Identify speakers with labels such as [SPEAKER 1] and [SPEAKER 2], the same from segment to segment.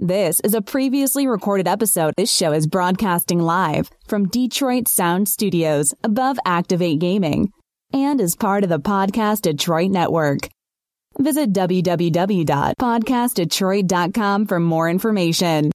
[SPEAKER 1] This is a previously recorded episode. This show is broadcasting live from Detroit Sound Studios above Activate Gaming and is part of the Podcast Detroit Network. Visit www.podcastdetroit.com for more information.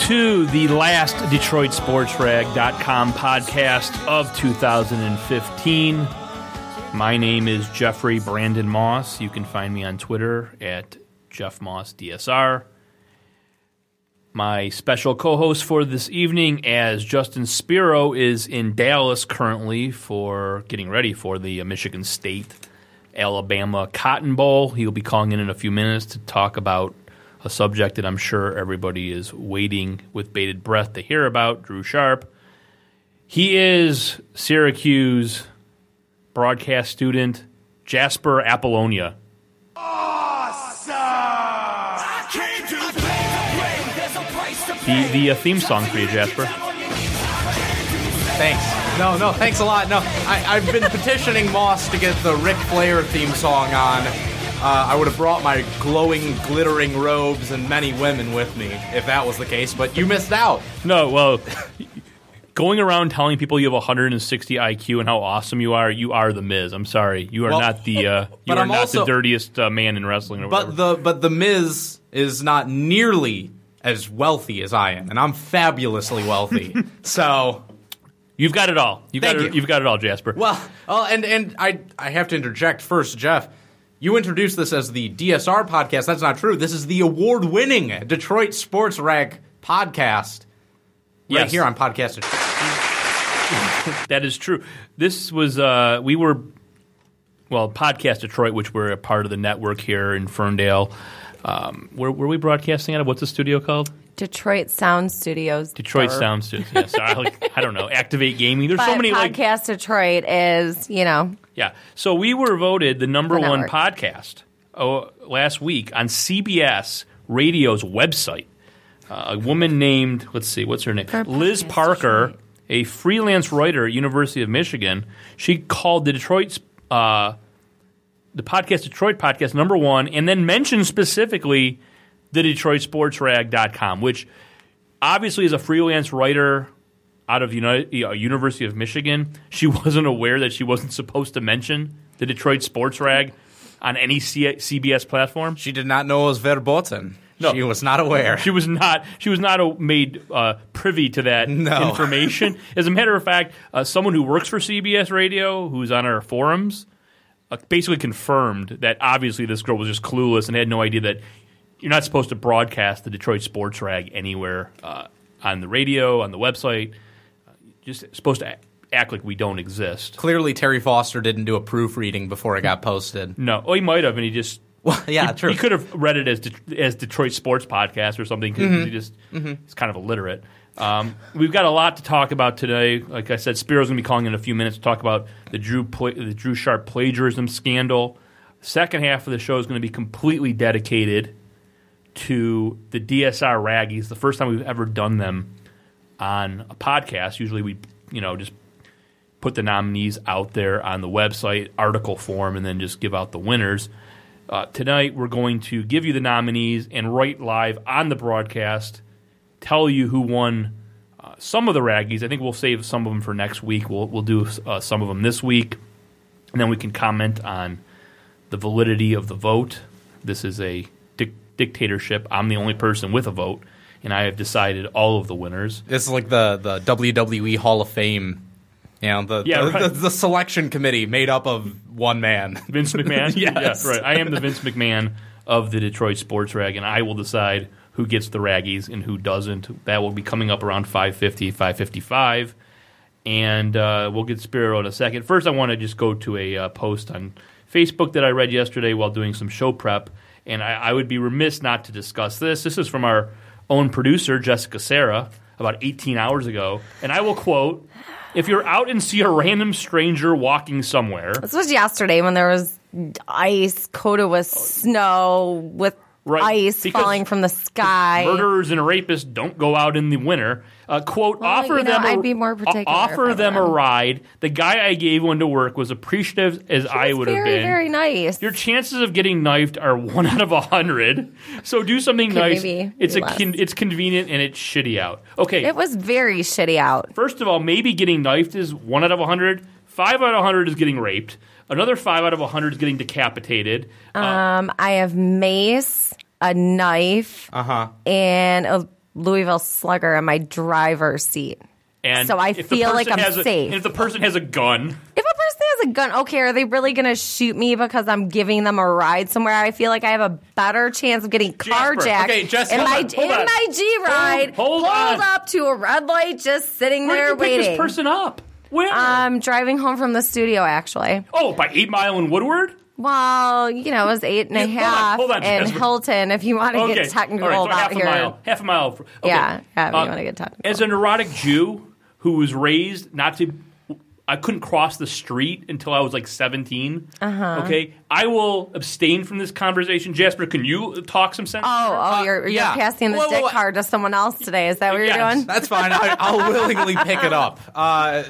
[SPEAKER 2] To the last DetroitSportsRag.com podcast of 2015. My name is Jeffrey Brandon Moss. You can find me on Twitter at Jeff Moss DSR. My special co host for this evening, as Justin Spiro is in Dallas currently for getting ready for the Michigan State Alabama Cotton Bowl. He'll be calling in in a few minutes to talk about a subject that I'm sure everybody is waiting with bated breath to hear about Drew Sharp. He is Syracuse broadcast student Jasper Apollonia.
[SPEAKER 3] I came to play the game. There's a price to pay.
[SPEAKER 2] The, the uh, theme song for you, Jasper.
[SPEAKER 4] Thanks. No, no, thanks a lot. No, I, I've been petitioning Moss to get the Ric Flair theme song on. Uh, I would have brought my glowing, glittering robes and many women with me if that was the case, but you missed out.
[SPEAKER 2] No, well, going around telling people you have 160 IQ and how awesome you are, you are the Miz. I'm sorry, you are
[SPEAKER 4] Well,
[SPEAKER 2] not the uh, you are
[SPEAKER 4] I'm
[SPEAKER 2] not
[SPEAKER 4] also-
[SPEAKER 2] the dirtiest uh, man in wrestling. Or
[SPEAKER 4] But
[SPEAKER 2] whatever.
[SPEAKER 4] the but the Miz is not nearly as wealthy as I am, and I'm fabulously wealthy. so
[SPEAKER 2] you've got it all. You've got it,
[SPEAKER 4] you.
[SPEAKER 2] You've got it all, Jasper.
[SPEAKER 4] Well, oh, and and I I have to interject first, Jeff. You introduced this as the DSR podcast. That's not true. This is the award-winning Detroit Sports Rag podcast. Right
[SPEAKER 2] Yes.
[SPEAKER 4] here on podcast. Detroit.
[SPEAKER 2] That is true. This was uh, we were well podcast Detroit, which we're a part of the network here in Ferndale. Um, where were we broadcasting out of? What's the studio called?
[SPEAKER 5] Detroit Sound Studios.
[SPEAKER 2] Detroit
[SPEAKER 5] Derp.
[SPEAKER 2] Sound Studios. Yes, I, like, I don't know. Activate Gaming. There's
[SPEAKER 5] But
[SPEAKER 2] so many like
[SPEAKER 5] Podcast Detroit is, you know,
[SPEAKER 2] Yeah. So we were voted the number one podcast oh, last week on CBS Radio's website. Uh, a woman named, let's see, what's her name?
[SPEAKER 5] For
[SPEAKER 2] Liz Parker, a freelance writer at University of Michigan. She called the Detroit, uh, the podcast Detroit podcast number one, and then mentioned specifically the DetroitSportsRag.com, which obviously is a freelance writer out of Uni- uh, University of Michigan. She wasn't aware that she wasn't supposed to mention the Detroit Sports Rag on any C- CBS platform.
[SPEAKER 4] She did not know it was verboten.
[SPEAKER 2] No.
[SPEAKER 4] She was not aware.
[SPEAKER 2] She was not. She was not uh, made uh, privy to that
[SPEAKER 4] No.
[SPEAKER 2] information. As a matter of fact, uh, someone who works for CBS Radio, who's on our forums, uh, basically confirmed that obviously this girl was just clueless and had no idea that you're not supposed to broadcast the Detroit Sports Rag anywhere uh, on the radio, on the website. Just supposed to act, like we don't exist.
[SPEAKER 4] Clearly, Terry Foster didn't do a proofreading before it got posted.
[SPEAKER 2] No, oh, he might have, and he just
[SPEAKER 4] Well, yeah,
[SPEAKER 2] he,
[SPEAKER 4] true.
[SPEAKER 2] He could have read it as Det- as Detroit Sports Podcast or something. 'cause
[SPEAKER 4] Mm-hmm.
[SPEAKER 2] He just he's kind of illiterate. Um, we've got a lot to talk about today. Like I said, Spiro's going to be calling in a few minutes to talk about the Drew pla- the Drew Sharp plagiarism scandal. Second half of the show is going to be completely dedicated to the DSR Raggies. The first time we've ever done them on a podcast. Usually we you know just put the nominees out there on the website, article form, and then just give out the winners. Uh, tonight, we're going to give you the nominees and right live on the broadcast, tell you who won uh, some of the raggies. I think we'll save some of them for next week. We'll we'll do uh, some of them this week, and then we can comment on the validity of the vote. This is a dic- dictatorship. I'm the only person with a vote, and I have decided all of the winners.
[SPEAKER 4] This is like the the WWE Hall of Fame. You know, the,
[SPEAKER 2] Yeah,
[SPEAKER 4] the,
[SPEAKER 2] right.
[SPEAKER 4] the, the selection committee made up of one man.
[SPEAKER 2] Vince McMahon.
[SPEAKER 4] Yes.
[SPEAKER 2] Yeah, right. I am the Vince McMahon of the Detroit Sports Rag, and I will decide who gets the raggies and who doesn't. That will be coming up around 550, 555. And uh, we'll get Spiro in a second. First, I want to just go to a uh, post on Facebook that I read yesterday while doing some show prep. And I, I would be remiss not to discuss this. This is from our own producer, Jessica Sarah, about 18 hours ago. And I will quote If you're out and see a random stranger walking somewhere,
[SPEAKER 5] This was yesterday when there was ice coated with oh. snow with
[SPEAKER 2] Right,
[SPEAKER 5] ice
[SPEAKER 2] because
[SPEAKER 5] falling from the sky.
[SPEAKER 2] murderers and rapists don't go out in the winter. Uh, quote,
[SPEAKER 5] Well,
[SPEAKER 2] offer
[SPEAKER 5] you know,
[SPEAKER 2] them a,
[SPEAKER 5] I'd be more particular
[SPEAKER 2] offer them
[SPEAKER 5] were
[SPEAKER 2] a ride. The guy I gave one to work was appreciative as I
[SPEAKER 5] It's
[SPEAKER 2] would have been.
[SPEAKER 5] very nice.
[SPEAKER 2] Your chances of getting knifed are one out of a hundred. So do something
[SPEAKER 5] Could
[SPEAKER 2] nice.
[SPEAKER 5] maybe
[SPEAKER 2] It's
[SPEAKER 5] be
[SPEAKER 2] a con- it's convenient and it's shitty out. Okay,
[SPEAKER 5] it was very shitty out.
[SPEAKER 2] First of all, maybe getting knifed is one out of a hundred. Five out of a hundred is getting raped. Another five out of a hundred is getting decapitated.
[SPEAKER 5] Um, I have mace, a knife,
[SPEAKER 4] Uh huh.
[SPEAKER 5] and a Louisville Slugger in my driver's seat.
[SPEAKER 2] And
[SPEAKER 5] So I feel like I'm
[SPEAKER 2] a-
[SPEAKER 5] safe.
[SPEAKER 2] if the person has a gun,
[SPEAKER 5] If a person has a gun, okay, are they really going to shoot me because I'm giving them a ride somewhere? I feel like I have a better chance of getting
[SPEAKER 2] Jasper,
[SPEAKER 5] carjacked
[SPEAKER 4] okay, just-
[SPEAKER 5] in my
[SPEAKER 2] on,
[SPEAKER 5] in
[SPEAKER 2] on.
[SPEAKER 5] my G ride,
[SPEAKER 2] Hold- hold on.
[SPEAKER 5] up to a red light, just sitting
[SPEAKER 2] where
[SPEAKER 5] there
[SPEAKER 2] you pick this person up? Where?
[SPEAKER 5] I'm driving home from the studio, actually.
[SPEAKER 2] oh, by Eight Mile and Woodward.
[SPEAKER 5] Well, you know, it was eight and a
[SPEAKER 2] Yeah, hold on, hold on,
[SPEAKER 5] in
[SPEAKER 2] Jasper.
[SPEAKER 5] Hilton. If you want to
[SPEAKER 2] Okay,
[SPEAKER 5] get technical
[SPEAKER 2] All right, so
[SPEAKER 5] about
[SPEAKER 2] half a
[SPEAKER 5] here,
[SPEAKER 2] mile. Half a mile. fr- Okay.
[SPEAKER 5] Yeah, yeah, if you
[SPEAKER 2] Uh,
[SPEAKER 5] wanna get technical.
[SPEAKER 2] As a neurotic Jew who was raised not to, I couldn't cross the street until I was like seventeen. Uh-huh. Okay, I will abstain from this conversation. Jasper, can you talk some sense?
[SPEAKER 5] Oh, oh,
[SPEAKER 4] Uh,
[SPEAKER 5] you're, you're
[SPEAKER 4] yeah.
[SPEAKER 5] passing the
[SPEAKER 4] Whoa, whoa,
[SPEAKER 5] dick
[SPEAKER 4] whoa.
[SPEAKER 5] card to someone else today. Is that what you're doing?
[SPEAKER 4] That's fine. I, I'll willingly pick it up. Uh,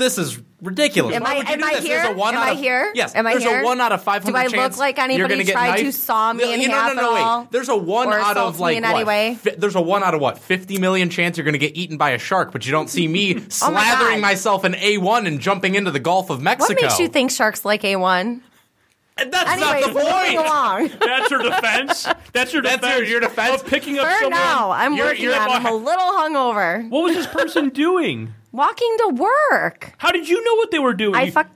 [SPEAKER 4] this is ridiculous.
[SPEAKER 5] Am
[SPEAKER 4] Why
[SPEAKER 5] I,
[SPEAKER 4] would you
[SPEAKER 5] am
[SPEAKER 4] do
[SPEAKER 5] I
[SPEAKER 4] this?
[SPEAKER 5] here?
[SPEAKER 4] There's a one
[SPEAKER 5] am
[SPEAKER 4] out
[SPEAKER 5] I
[SPEAKER 4] of,
[SPEAKER 5] here?
[SPEAKER 4] Yes.
[SPEAKER 5] Am I
[SPEAKER 4] there's
[SPEAKER 5] here?
[SPEAKER 4] a one out of five
[SPEAKER 5] Do I
[SPEAKER 4] chance.
[SPEAKER 5] look like
[SPEAKER 4] you're
[SPEAKER 5] anybody
[SPEAKER 4] gonna get
[SPEAKER 5] tried to
[SPEAKER 4] knifed.
[SPEAKER 5] saw me
[SPEAKER 4] No,
[SPEAKER 5] in
[SPEAKER 4] you know,
[SPEAKER 5] half
[SPEAKER 4] no, no,
[SPEAKER 5] at
[SPEAKER 4] wait.
[SPEAKER 5] all?
[SPEAKER 4] There's a one
[SPEAKER 5] Or
[SPEAKER 4] out
[SPEAKER 5] assault
[SPEAKER 4] of
[SPEAKER 5] me
[SPEAKER 4] like
[SPEAKER 5] in
[SPEAKER 4] what?
[SPEAKER 5] any way?
[SPEAKER 4] Fi- there's a one out of what? Fifty million chance you're going to get eaten by a shark, but you don't see me
[SPEAKER 5] Oh my
[SPEAKER 4] slathering
[SPEAKER 5] God.
[SPEAKER 4] myself in A one and jumping into the Gulf of Mexico.
[SPEAKER 5] What makes you think sharks like A1?
[SPEAKER 4] And That's
[SPEAKER 5] Anyways,
[SPEAKER 4] not the
[SPEAKER 5] moving
[SPEAKER 4] point.
[SPEAKER 5] along.
[SPEAKER 2] That's your defense. That's your
[SPEAKER 4] That's
[SPEAKER 2] defense.
[SPEAKER 4] your- your defense?
[SPEAKER 2] of picking up
[SPEAKER 5] For
[SPEAKER 2] someone.
[SPEAKER 5] now, I'm
[SPEAKER 4] You're-
[SPEAKER 5] working
[SPEAKER 4] you're
[SPEAKER 5] on. I'm a little hungover.
[SPEAKER 2] What was this person doing?
[SPEAKER 5] Walking to work.
[SPEAKER 2] How did you know what they were doing?
[SPEAKER 5] I
[SPEAKER 2] You-
[SPEAKER 5] fuck.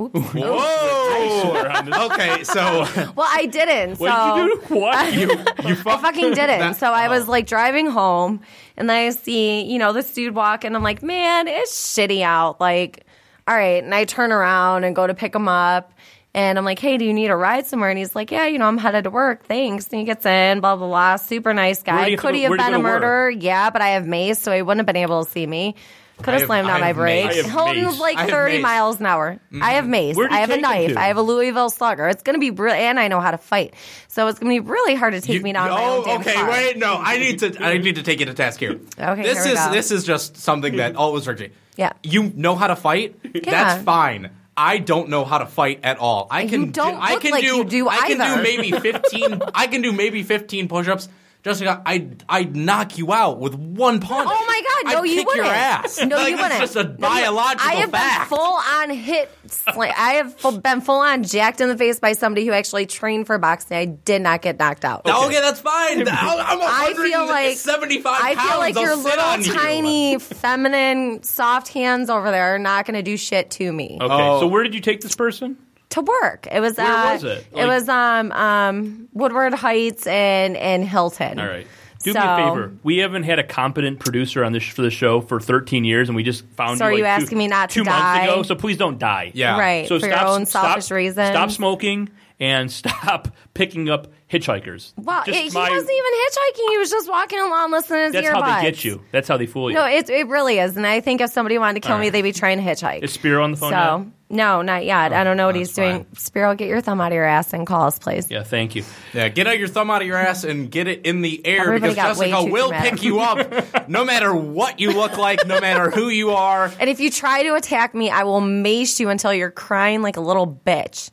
[SPEAKER 5] Oops.
[SPEAKER 4] Whoa. okay, so
[SPEAKER 5] Well, I didn't.
[SPEAKER 2] What
[SPEAKER 5] so
[SPEAKER 2] did you do? What?
[SPEAKER 4] you you
[SPEAKER 5] I
[SPEAKER 4] fuck,
[SPEAKER 5] fucking didn't.
[SPEAKER 4] That-
[SPEAKER 5] so I was like driving home and then I see, you know, this dude walk and I'm like, man, it's shitty out. Like, all right. And I turn around and go to pick him up and I'm like, hey, do you need a ride somewhere? And he's like, yeah, you know, I'm headed to work. Thanks. And he gets in, blah, blah, blah. Super nice
[SPEAKER 2] Where do
[SPEAKER 5] guy.
[SPEAKER 2] you
[SPEAKER 5] Could he have
[SPEAKER 2] where do you
[SPEAKER 5] been a
[SPEAKER 2] go to work?
[SPEAKER 5] murderer? Yeah, but I have mace, so he wouldn't have been able to see me. Could have
[SPEAKER 4] have-
[SPEAKER 5] slammed
[SPEAKER 4] I
[SPEAKER 5] on my brakes.
[SPEAKER 2] I have
[SPEAKER 5] Hilton's
[SPEAKER 2] mace.
[SPEAKER 5] like
[SPEAKER 4] I have
[SPEAKER 5] 30
[SPEAKER 4] mace.
[SPEAKER 5] miles an hour. I have mm-hmm. mace.
[SPEAKER 2] Where'd you
[SPEAKER 5] I have a
[SPEAKER 2] take him
[SPEAKER 5] knife. I have a Louisville slugger. It's going to be real, and I know how to fight. So it's going to be really hard to take
[SPEAKER 4] You-
[SPEAKER 5] me down my oh, own
[SPEAKER 4] oh,
[SPEAKER 5] damn
[SPEAKER 4] okay.
[SPEAKER 5] car.
[SPEAKER 4] Wait, no. I need to. I need to take you to task here.
[SPEAKER 5] Okay,
[SPEAKER 4] This
[SPEAKER 5] here we
[SPEAKER 4] is
[SPEAKER 5] go.
[SPEAKER 4] this is just something that always hurts me.
[SPEAKER 5] Yeah.
[SPEAKER 4] You know how to fight. That's fine. I don't know how to fight at all. I can.
[SPEAKER 5] don't
[SPEAKER 4] do, I can
[SPEAKER 5] like
[SPEAKER 4] do.
[SPEAKER 5] you do
[SPEAKER 4] I can do maybe fifteen. I can do maybe fifteen push-ups. Jessica, I I'd knock you out with one punch.
[SPEAKER 5] Oh my god! No,
[SPEAKER 4] I'd
[SPEAKER 5] you
[SPEAKER 4] kick
[SPEAKER 5] wouldn't.
[SPEAKER 4] your ass.
[SPEAKER 5] No,
[SPEAKER 4] like,
[SPEAKER 5] you wouldn't.
[SPEAKER 4] It's just a
[SPEAKER 5] No, you-
[SPEAKER 4] biological
[SPEAKER 5] I have
[SPEAKER 4] fact.
[SPEAKER 5] been full on hit. Sla- I have full, been full on jacked in the face by somebody who actually trained for boxing. I did not get knocked out.
[SPEAKER 4] okay. that's fine. I'm, I'm
[SPEAKER 5] feel like
[SPEAKER 4] 75
[SPEAKER 5] I feel like your
[SPEAKER 4] I'll sit on
[SPEAKER 5] little
[SPEAKER 4] you.
[SPEAKER 5] tiny, feminine, soft hands over there are not going to do shit to me.
[SPEAKER 2] Okay,
[SPEAKER 4] Oh.
[SPEAKER 2] so where did you take this person?
[SPEAKER 5] To work, it was.
[SPEAKER 2] Where
[SPEAKER 5] uh,
[SPEAKER 2] was it?
[SPEAKER 5] it was um um Woodward Heights and and Hilton.
[SPEAKER 2] All right. Do
[SPEAKER 5] So-
[SPEAKER 2] me a favor. We haven't had a competent producer on this for the show for 13 years, and we just found
[SPEAKER 5] So
[SPEAKER 2] you.
[SPEAKER 5] are you
[SPEAKER 2] like, two-
[SPEAKER 5] asking me not to
[SPEAKER 2] two
[SPEAKER 5] die?
[SPEAKER 2] months ago. So please don't die.
[SPEAKER 4] Yeah.
[SPEAKER 5] Right,
[SPEAKER 2] So
[SPEAKER 5] for
[SPEAKER 2] stop,
[SPEAKER 5] your own
[SPEAKER 2] stop-
[SPEAKER 5] selfish reasons.
[SPEAKER 2] Stop smoking and stop picking up hitchhikers.
[SPEAKER 5] Well,
[SPEAKER 2] Just
[SPEAKER 5] it, he
[SPEAKER 2] my-
[SPEAKER 5] wasn't even hitchhiking. He was just walking along listening to his
[SPEAKER 2] That's
[SPEAKER 5] earbuds.
[SPEAKER 2] how they get you. That's how they fool you.
[SPEAKER 5] No, it, it really is. And I think if somebody wanted to kill
[SPEAKER 2] All
[SPEAKER 5] me, they'd be trying to hitchhike.
[SPEAKER 2] Is Spiro on the phone
[SPEAKER 5] so,
[SPEAKER 2] yet?
[SPEAKER 5] No, not yet. I don't know what
[SPEAKER 4] that's
[SPEAKER 5] he's doing. Spiro, get your thumb out of your ass and call us, please.
[SPEAKER 2] Yeah, thank you.
[SPEAKER 4] Yeah, get out your thumb out of your ass and get it in the air
[SPEAKER 5] Everybody
[SPEAKER 4] because
[SPEAKER 5] got way
[SPEAKER 4] Jessica
[SPEAKER 5] too
[SPEAKER 4] will
[SPEAKER 5] dramatic.
[SPEAKER 4] pick you up no matter what you look like, no matter who you are.
[SPEAKER 5] And if you try to attack me, I will mace you until you're crying like a little bitch.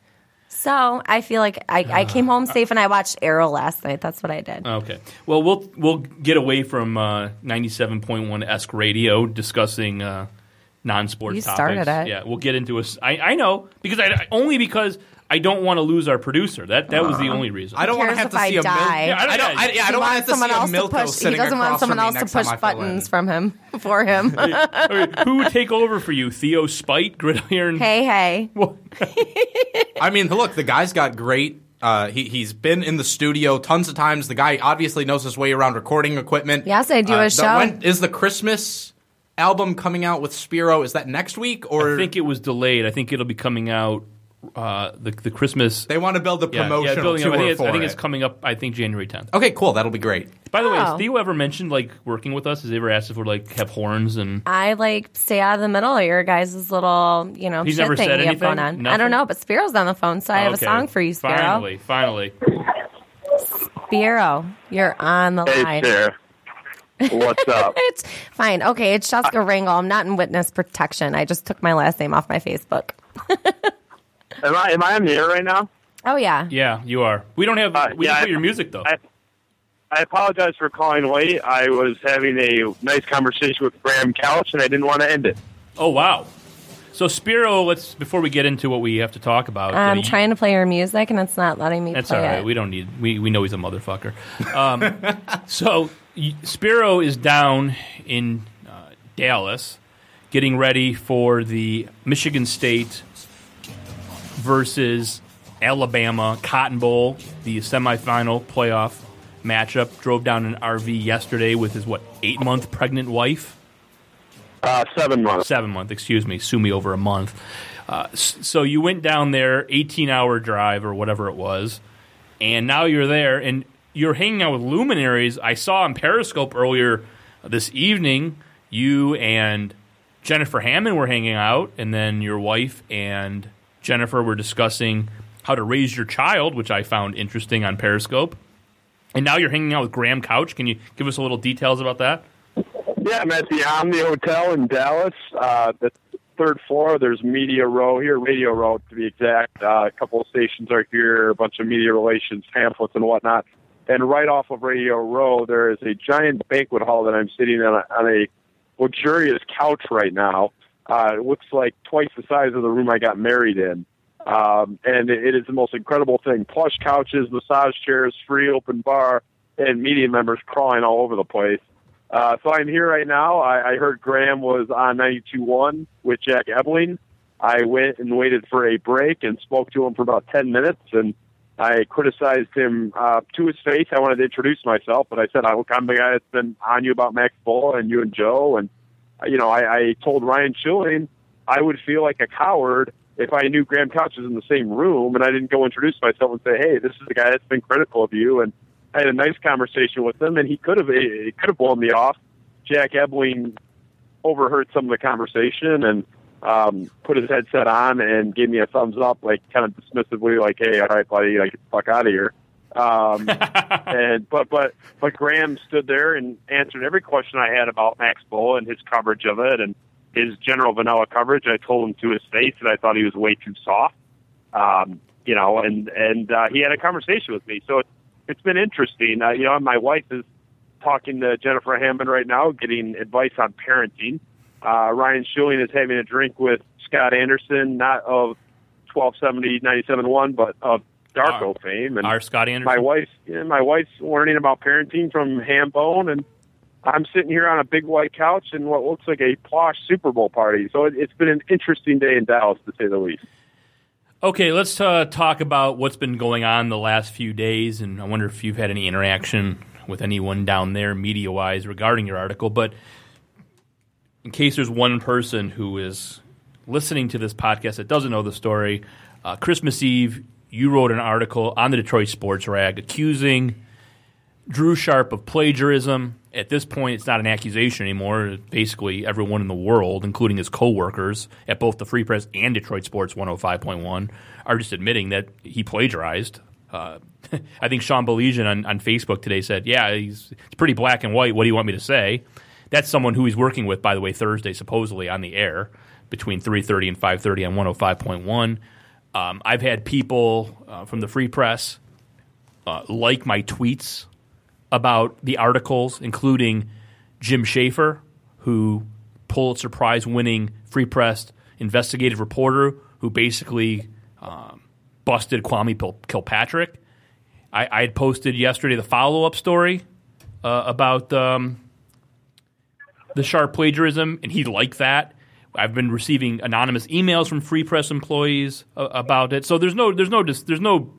[SPEAKER 5] So I feel like I, I came home safe and I watched Arrow last night. That's what I did.
[SPEAKER 2] Okay. Well, we'll we'll get away from uh, ninety-seven point one Esk Radio discussing uh, non-sports.
[SPEAKER 5] You
[SPEAKER 2] topics.
[SPEAKER 5] started it.
[SPEAKER 2] Yeah, we'll get into a. s- I, I know because I only because I don't want to lose our producer. That that was the only reason.
[SPEAKER 4] I don't want to have to
[SPEAKER 5] I
[SPEAKER 4] see a Mil-
[SPEAKER 2] Yeah, I don't-
[SPEAKER 4] I. I, yeah, I don't want to
[SPEAKER 5] wants
[SPEAKER 4] have to
[SPEAKER 5] someone
[SPEAKER 4] see a
[SPEAKER 5] else to
[SPEAKER 4] Milko
[SPEAKER 5] push. He doesn't want someone else to push
[SPEAKER 4] I fill in.
[SPEAKER 5] buttons from him for him.
[SPEAKER 2] Okay, Who would take over for you? Theo Spite, Gridiron.
[SPEAKER 5] hey, hey.
[SPEAKER 2] What?
[SPEAKER 4] I mean, look, the guy's got great. Uh, he he's been in the studio tons of times. The guy obviously knows his way around recording equipment.
[SPEAKER 5] Yes, I do
[SPEAKER 4] Uh,
[SPEAKER 5] a
[SPEAKER 4] the-
[SPEAKER 5] show.
[SPEAKER 4] when- is the Christmas album coming out with Spiro? Is that next week or
[SPEAKER 2] I think it was delayed. I think it'll be coming out uh, the the Christmas.
[SPEAKER 4] they want to build the
[SPEAKER 2] yeah,
[SPEAKER 4] promotional
[SPEAKER 2] yeah, building up.
[SPEAKER 4] tour
[SPEAKER 2] I think, it's,
[SPEAKER 4] for
[SPEAKER 2] I think
[SPEAKER 4] it?
[SPEAKER 2] it's coming up. I think January 10th.
[SPEAKER 4] Okay, cool. That'll be great.
[SPEAKER 2] By the way, has
[SPEAKER 5] Oh.
[SPEAKER 2] Theo ever mentioned like working with us? Has he ever asked if we're like have horns and?
[SPEAKER 5] I like stay out of the middle of your guys' little, you know,
[SPEAKER 2] He's
[SPEAKER 5] shit
[SPEAKER 2] never
[SPEAKER 5] thing
[SPEAKER 2] said
[SPEAKER 5] you have going
[SPEAKER 2] anything?
[SPEAKER 5] on. I don't know, but Spiro's on the phone, so I have
[SPEAKER 2] Okay.
[SPEAKER 5] a song for you, Spiro.
[SPEAKER 2] Finally, finally.
[SPEAKER 5] Spiro, you're on the
[SPEAKER 6] Hey,
[SPEAKER 5] line.
[SPEAKER 6] there. What's up?
[SPEAKER 5] It's fine. Okay, it's Jessica Ringel. I'm not in witness protection. I just took my last name off my Facebook.
[SPEAKER 6] am I am I on the air right now?
[SPEAKER 5] Oh yeah.
[SPEAKER 2] Yeah, you are. We don't have.
[SPEAKER 6] Uh,
[SPEAKER 2] we
[SPEAKER 6] yeah,
[SPEAKER 2] can
[SPEAKER 6] I-
[SPEAKER 2] put your music though.
[SPEAKER 6] I I apologize for calling late. I was having a nice conversation with Graham Couch, and I didn't want to end it.
[SPEAKER 2] oh wow. So Spiro, let's before we get into what we have to talk about. uh,
[SPEAKER 5] I'm
[SPEAKER 2] you-
[SPEAKER 5] trying to play your music and it's not letting me
[SPEAKER 2] That's
[SPEAKER 5] play
[SPEAKER 2] all right.
[SPEAKER 5] it.
[SPEAKER 2] We don't need. We we know he's a motherfucker. Um, so y- Spiro is down in uh, Dallas, getting ready for the Michigan State versus Alabama Cotton Bowl, the semifinal playoff matchup. Drove down an RV yesterday with his what eight month pregnant wife
[SPEAKER 6] Uh, seven months.
[SPEAKER 2] seven month, excuse me, sue me over a month. Uh, so you went down there, eighteen hour drive or whatever it was, and now you're there and you're hanging out with luminaries. I saw on Periscope earlier this evening you and Jennifer Hammond were hanging out, and then your wife and Jennifer were discussing how to raise your child, which I found interesting on Periscope. And now you're hanging out with Graham Couch. Can you give us a little details about that?
[SPEAKER 6] Yeah, I'm at the Omni Hotel in Dallas. Uh, the third floor, there's Media Row here, Radio Row to be exact. Uh, a couple of stations are here, a bunch of media relations pamphlets and whatnot. And right off of Radio Row, there is a giant banquet hall that I'm sitting on a, on a luxurious couch right now. Uh, it looks like twice the size of the room I got married in. Um, and it, is the most incredible thing. Plush couches, massage chairs, free open bar, and media members crawling all over the place. Uh, so I'm here right now. I, I heard Graham was on 92.1 with Jack Ebling. I went and waited for a break and spoke to him for about 10 minutes, and I criticized him uh, to his face. I wanted to introduce myself, but I said, "I- look, I'm the guy that's been on you about Max Bullough and you and Joe. And, uh, you know, I, I told Ryan Schilling I would feel like a coward if I knew Graham Couch was in the same room and I didn't go introduce myself and say, hey, this is the guy that's been critical of you. And I had a nice conversation with him, and he could have he could have blown me off. Jack Ebling overheard some of the conversation and um, put his headset on and gave me a thumbs up, like kind of dismissively, like, "Hey, all right, buddy, like get the fuck out of here." Um, and but but but Graham stood there and answered every question I had about Max Bullough and his coverage of it and his general vanilla coverage. I told him to his face that I thought he was way too soft. Um, you know, and and uh, he had a conversation with me, so it's it's been interesting. Uh, you know, my wife is talking to Jennifer Hammond right now, getting advice on parenting. Uh, Ryan Schilling is having a drink with Scott Anderson, not of 1270 97.1, but of Darko
[SPEAKER 2] Our-
[SPEAKER 6] fame. And
[SPEAKER 2] Our Scott Anderson.
[SPEAKER 6] my wife, yeah, my wife's learning about parenting from Hambone, and I'm sitting here on a big white couch in what looks like a posh Super Bowl party. So it, it's been an interesting day in Dallas, to say the least.
[SPEAKER 2] Okay, let's uh, talk about what's been going on the last few days, and I wonder if you've had any interaction with anyone down there, media wise, regarding your article. But in case there's one person who is listening to this podcast that doesn't know the story, uh, Christmas Eve, you wrote an article on the Detroit Sports Rag accusing Drew Sharp of plagiarism. At this point, it's not an accusation anymore. Basically, everyone in the world, including his coworkers at both the Free Press and Detroit Sports 105.1, are just admitting that he plagiarized. Uh, I think Sean Baligian on, on Facebook today said, "Yeah, he's it's pretty black and white. What do you want me to say?" That's someone who he's working with, by the way, Thursday, supposedly on the air between 3:30 and 5:30 on 105.1. Um, I've had people uh, from the Free Press uh, like my tweets about the articles, including Jim Schaefer, who Pulitzer Prize winning Free Press investigative reporter, who basically um, busted Kwame Kilpatrick. I, I had posted yesterday the follow up story uh, about um, the sharp plagiarism, and he liked that. I've been receiving anonymous emails from Free Press employees uh, about it. So there's no there's no dis- there's no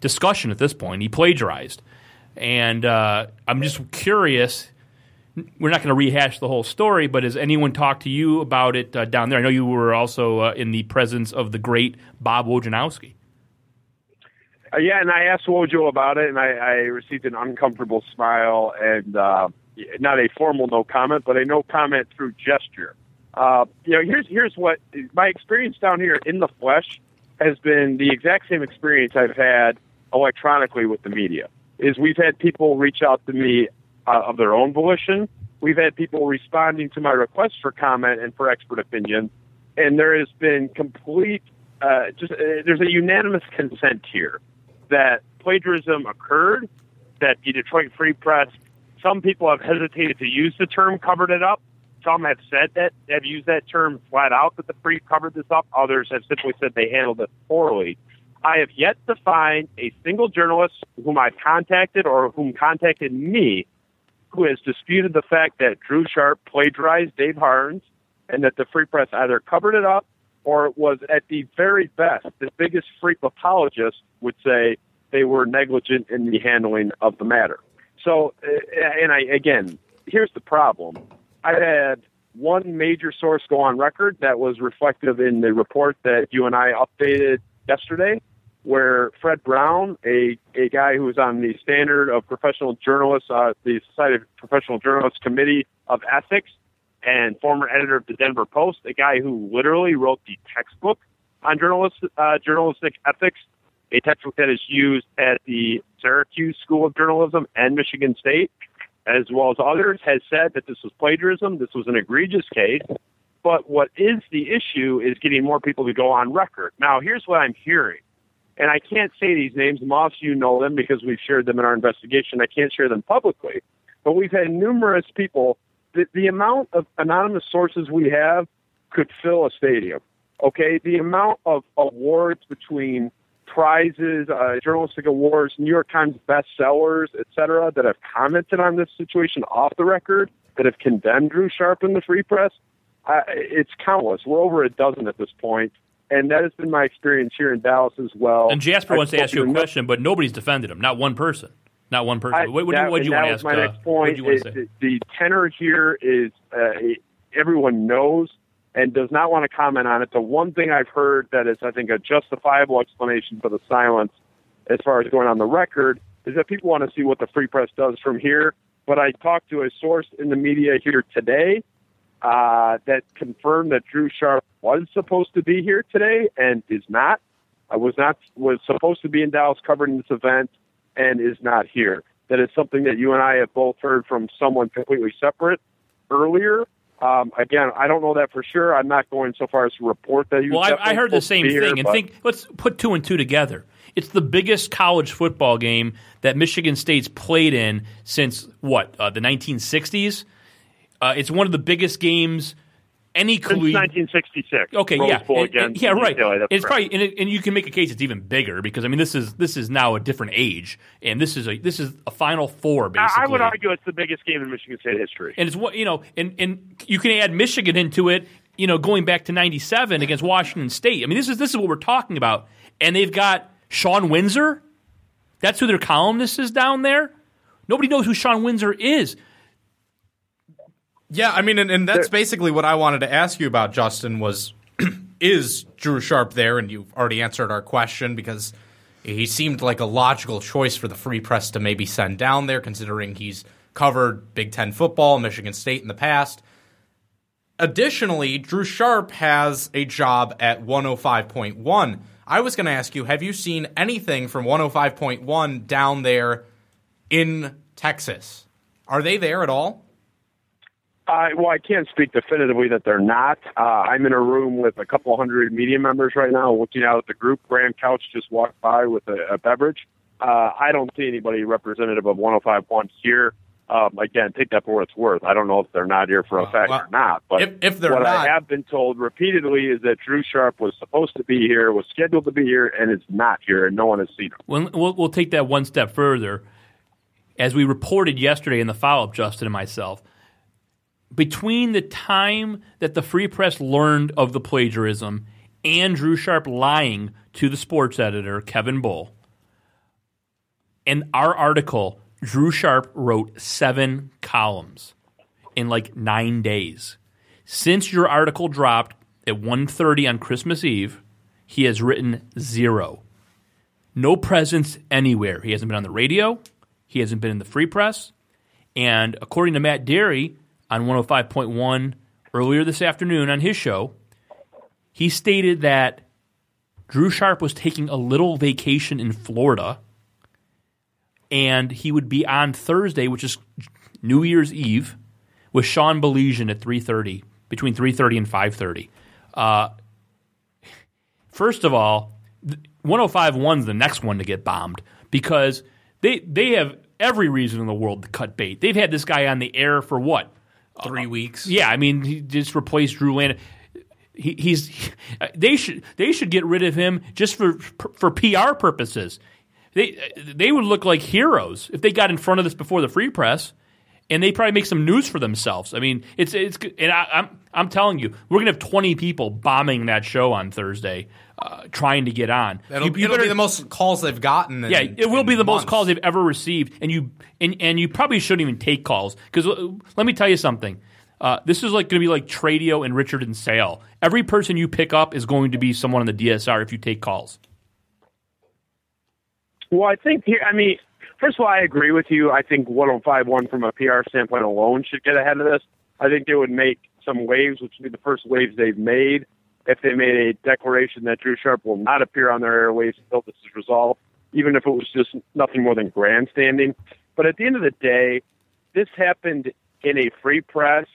[SPEAKER 2] discussion at this point. He plagiarized, and uh, I'm just curious. We're not going to rehash the whole story, but has anyone talked to you about it uh, down there? I know you were also uh, in the presence of the great Bob Wojnowski.
[SPEAKER 6] Uh, yeah, and I asked Wojo about it, and I, I received an uncomfortable smile and uh, not a formal no comment, but a no comment through gesture. Uh, you know, here's here's what my experience down here in the flesh has been the exact same experience I've had electronically with the media. Is we've had people reach out to me uh, of their own volition. We've had people responding to my requests for comment and for expert opinion, and there has been complete, uh, just uh, there's a unanimous consent here that plagiarism occurred, that the Detroit Free Press, some people have hesitated to use the term covered it up. Some have said that, have used that term flat out that the Free covered this up. Others have simply said they handled it poorly. I have yet to find a single journalist whom I've contacted or whom contacted me who has disputed the fact that Drew Sharp plagiarized Dave Harns and that the Free Press either covered it up or was at the very best, the biggest Freep apologist would say they were negligent in the handling of the matter. So, uh, and I, again, here's the problem. I had one major source go on record that was reflective in the report that you and I updated yesterday, where Fred Brown, a, a guy who was on the standard of professional journalists, uh, the Society of Professional Journalists Committee of Ethics, and former editor of the Denver Post, a guy who literally wrote the textbook on journalist, uh, journalistic ethics, a textbook that is used at the Syracuse School of Journalism and Michigan State, as well as others, has said that this was plagiarism. This was an egregious case. But what is the issue is getting more people to go on record. Now, here's what I'm hearing. And I can't say these names. Most of you know them because we've shared them in our investigation. I can't share them publicly. But we've had numerous people the, the amount of anonymous sources we have could fill a stadium. Okay, the amount of awards between prizes, uh, journalistic awards, New York Times bestsellers, et cetera, that have commented on this situation off the record, that have condemned Drew Sharp in the Free Press, uh, it's countless. We're over a dozen at this point, and that has been my experience here in Dallas as well.
[SPEAKER 2] And Jasper
[SPEAKER 6] I've
[SPEAKER 2] wants to ask you a question, but nobody's defended him. Not one person. Not one person.
[SPEAKER 6] I-
[SPEAKER 2] what what,
[SPEAKER 6] that-
[SPEAKER 2] do, what do you
[SPEAKER 6] and
[SPEAKER 2] want to ask?
[SPEAKER 6] my
[SPEAKER 2] uh,
[SPEAKER 6] next point.
[SPEAKER 2] you
[SPEAKER 6] is the tenor here is uh, everyone knows and does not want to comment on it. The one thing I've heard that is, I think, a justifiable explanation for the silence as far as going on the record is that people want to see what the free press does from here. But I talked to a source in the media here today uh, that confirmed that Drew Sharp was supposed to be here today and is not. I was not was supposed to be in Dallas covering this event and is not here. That is something that you and I have both heard from someone completely separate earlier. Um, again, I don't know that for sure. I'm not going so far as to report that you.
[SPEAKER 2] Well, I, I heard the same thing, and think let's put two and two together. It's the biggest college football game that Michigan State's played in since what uh, the 1960s. Uh, it's one of the biggest games any
[SPEAKER 6] since 1966.
[SPEAKER 2] Okay,
[SPEAKER 6] Rose
[SPEAKER 2] yeah, and- and- yeah, right.
[SPEAKER 6] UCLA,
[SPEAKER 2] it's
[SPEAKER 6] correct.
[SPEAKER 2] probably, and, it, and you can make a case it's even bigger because I mean this is this is now a different age, and this is a this is a Final Four basically.
[SPEAKER 6] I I would argue it's the biggest game in Michigan State history.
[SPEAKER 2] and it's what you know, and and you can add Michigan into it. You know, going back to '97 against Washington State. I mean, this is this is what we're talking about, and they've got Shawn Windsor. That's who their columnist is down there. Nobody knows who Shawn Windsor is.
[SPEAKER 4] Yeah, I mean, and, and that's basically what I wanted to ask you about, Justin. Was is Drew Sharp there? And you've already answered our question because he seemed like a logical choice for the Free Press to maybe send down there, considering he's covered Big Ten football, Michigan State in the past. Additionally, Drew Sharp has a job at 105.1. I was going to ask you, have you seen anything from 105.1 down there in Texas? Are they there at all?
[SPEAKER 6] Uh, well, I can't speak definitively that they're not. Uh, I'm in a room with a couple hundred media members right now, looking out at the group. Graham Couch just walked by with a, a beverage. Uh, I don't see anybody representative of 105.1 here. Um, again, take that for what it's worth. I don't know if they're not here for a fact
[SPEAKER 4] well,
[SPEAKER 6] or not. But
[SPEAKER 4] if- if they're
[SPEAKER 6] what
[SPEAKER 4] not-
[SPEAKER 6] I have been told repeatedly is that Drew Sharp was supposed to be here, was scheduled to be here, and is not here, and no one has seen him.
[SPEAKER 2] Well, we'll, we'll take that one step further. As we reported yesterday in the follow up, Justin and myself, between the time that the Free Press learned of the plagiarism and Drew Sharp lying to the sports editor, Kevin Bull, in our article, Drew Sharp wrote seven columns in like nine days. Since your article dropped at 1.30 on Christmas Eve, he has written zero no presence anywhere. He hasn't been on the radio. He hasn't been in the free press. And according to Matt Dery on 105.1 earlier this afternoon on his show, he stated that Drew Sharp was taking a little vacation in Florida and he would be on Thursday, which is New Year's Eve, with Sean Baligian at 3.30, between 3.30 and 5.30. Uh, first of all, 105.1's the next one to get bombed because they they have every reason in the world to cut bait. They've had this guy on the air for what?
[SPEAKER 4] Three uh, weeks.
[SPEAKER 2] Yeah, I mean, he just replaced Drew Landon. He, he's they should they should get rid of him just for for PR purposes. They they would look like heroes if they got in front of this before the free press, and they probably make some news for themselves. I mean, it's it's and I, I'm I'm telling you, we're gonna have 20 people bombing that show on Thursday, uh, trying to get on.
[SPEAKER 4] It'll,
[SPEAKER 2] You- you
[SPEAKER 4] it'll
[SPEAKER 2] better-
[SPEAKER 4] be the most calls they've gotten. In,
[SPEAKER 2] yeah, it will
[SPEAKER 4] in
[SPEAKER 2] be the most calls they've ever received, and you and, and you probably shouldn't even take calls because let me tell you something. Uh, this is like going to be like Tradio and Richard and Sale. Every person you pick up is going to be someone on the DSR if you take calls.
[SPEAKER 6] Well, I think here, I mean, first of all, I agree with you. I think 1051 from a PR standpoint alone should get ahead of this. I think they would make some waves, which would be the first waves they've made, if they made a declaration that Drew Sharp will not appear on their airways until this is resolved, even if it was just nothing more than grandstanding. But at the end of the day, this happened in a free press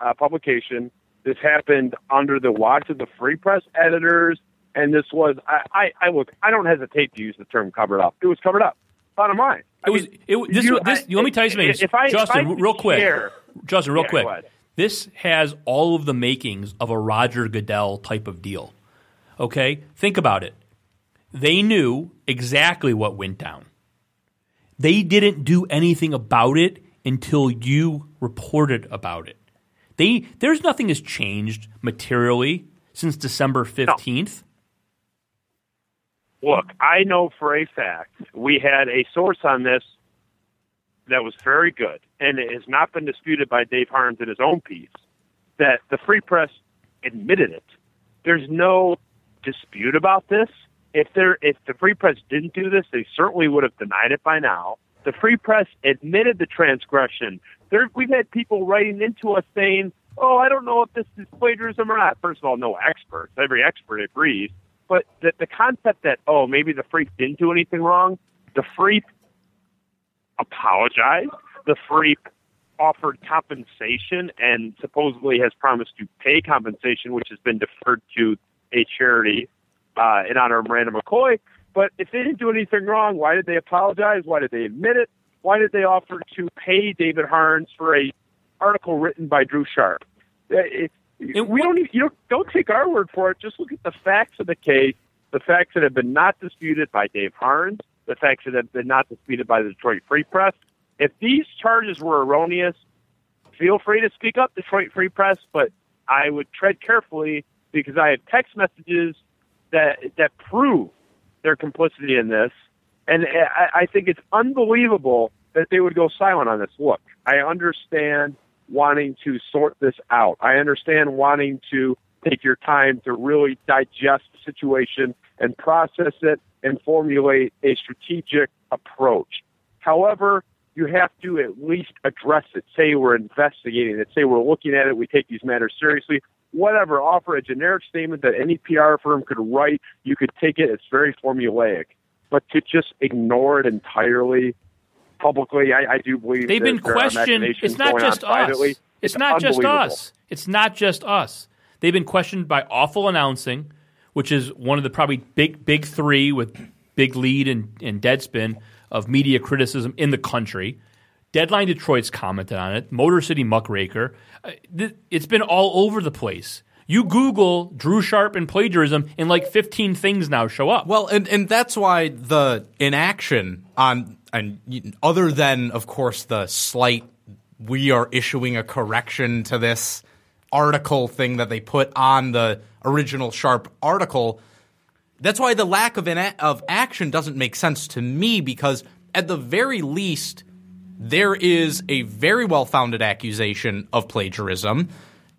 [SPEAKER 6] uh, publication. This happened under the watch of the free press editors, and this was I, I, I look. I don't hesitate to use the term "covered up." It was covered up. Bottom line, I
[SPEAKER 2] It was.
[SPEAKER 6] mean,
[SPEAKER 2] It, this,
[SPEAKER 6] you-
[SPEAKER 2] this,
[SPEAKER 6] I-
[SPEAKER 2] let me tell you something,
[SPEAKER 6] if I- if
[SPEAKER 2] Justin.
[SPEAKER 6] I could
[SPEAKER 2] real quick,
[SPEAKER 6] share-
[SPEAKER 2] Justin, real
[SPEAKER 6] Yeah,
[SPEAKER 2] quick. This has all of the makings of a Roger Goodell type of deal. Okay, think about it. They knew exactly what went down. They didn't do anything about it until you reported about it. They there's nothing has changed materially since December fifteenth.
[SPEAKER 6] Look, I know for a fact we had a source on this that was very good, and it has not been disputed by Dave Harns in his own piece, that the Free Press admitted it. There's no dispute about this. If there, if the Free Press didn't do this, they certainly would have denied it by now. The Free Press admitted the transgression. There, we've had people writing into us saying, "Oh, I don't know if this is plagiarism or not." First of all, no experts. Every expert agrees. But the, the concept that oh maybe the Freep didn't do anything wrong, the Freep apologized, the Freep offered compensation and supposedly has promised to pay compensation, which has been deferred to a charity uh, in honor of Miranda McCoy. But if they didn't do anything wrong, why did they apologize? Why did they admit it? Why did they offer to pay David Harns for a article written by Drew Sharp? Uh, It, we don't. Even, you don't, don't take our word for it. Just look at the facts of the case. The facts that have been not disputed by Dave Harns. The facts that have been not disputed by the Detroit Free Press. If these charges were erroneous, feel free to speak up, Detroit Free Press. But I would tread carefully because I have text messages that that prove their complicity in this, and I, I think it's unbelievable that they would go silent on this. Look, I understand wanting to sort this out. I understand wanting to take your time to really digest the situation and process it and formulate a strategic approach. However, you have to at least address it. Say we're investigating it. Say we're looking at it. We take these matters seriously. Whatever. Offer a generic statement that any PR firm could write. You could take it. It's very formulaic. But to just ignore it entirely, publicly. I, I do believe
[SPEAKER 2] They've been questioned. It's not just
[SPEAKER 6] on privately.
[SPEAKER 2] us. It's, not just us. It's not just us. They've been questioned by awful announcing, which is one of the probably big big three with big lead and, and Deadspin of media criticism in the country. Deadline Detroit's commented on it. Motor City Muckraker. Uh, It's been all over the place. You Google Drew Sharp and plagiarism, and like 15 things now show up.
[SPEAKER 4] Well, and and that's why the inaction on and other than of course the slight we are issuing a correction to this article thing that they put on the original Sharp article. That's why the lack of ina- of action doesn't make sense to me because at the very least there is a very well founded accusation of plagiarism.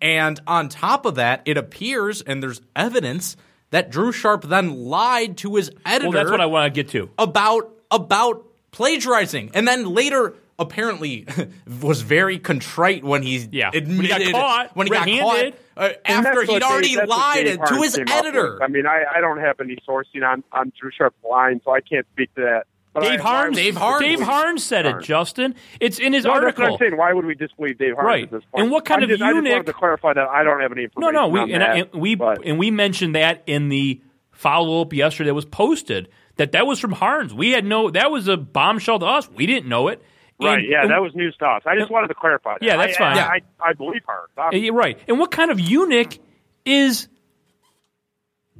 [SPEAKER 4] And on top of that, it appears, and there's evidence, that Drew Sharp then lied to his editor
[SPEAKER 2] well, that's what I want to get to.
[SPEAKER 4] about about plagiarizing, and then later apparently was very contrite when he
[SPEAKER 2] Yeah. When
[SPEAKER 4] admitted
[SPEAKER 2] he got caught,
[SPEAKER 4] when he got caught
[SPEAKER 2] red-handed.
[SPEAKER 4] uh,
[SPEAKER 6] And
[SPEAKER 4] after
[SPEAKER 6] that's what
[SPEAKER 4] he'd already
[SPEAKER 6] Dave- that's what
[SPEAKER 4] lied to his editor.
[SPEAKER 6] I mean, I, I don't have any sourcing on, on Drew Sharp's line, so I can't speak to that. But
[SPEAKER 2] Dave
[SPEAKER 6] I,
[SPEAKER 2] Harns.
[SPEAKER 4] Dave Harns.
[SPEAKER 2] Dave Harns said it. Justin, it's in his
[SPEAKER 6] No, that's
[SPEAKER 2] article.
[SPEAKER 6] what I'm saying. Why would we disbelieve Dave Harns
[SPEAKER 2] Right.
[SPEAKER 6] at this point?
[SPEAKER 2] And what kind
[SPEAKER 6] I'm
[SPEAKER 2] of
[SPEAKER 6] just, I just
[SPEAKER 2] eunuch-
[SPEAKER 6] wanted to clarify that I don't have any
[SPEAKER 2] No,
[SPEAKER 6] information.
[SPEAKER 2] no, we
[SPEAKER 6] on
[SPEAKER 2] and,
[SPEAKER 6] that,
[SPEAKER 2] I, and we
[SPEAKER 6] but-
[SPEAKER 2] and we mentioned that in the follow up yesterday that was posted that that was from Harns. We had no that was a bombshell to us. We didn't know it.
[SPEAKER 6] Right,
[SPEAKER 2] And-
[SPEAKER 6] yeah, that was news to us. I just wanted to clarify that.
[SPEAKER 2] Yeah, that's fine.
[SPEAKER 6] I, I, I believe her.
[SPEAKER 2] Yeah, right. And what kind of eunuch is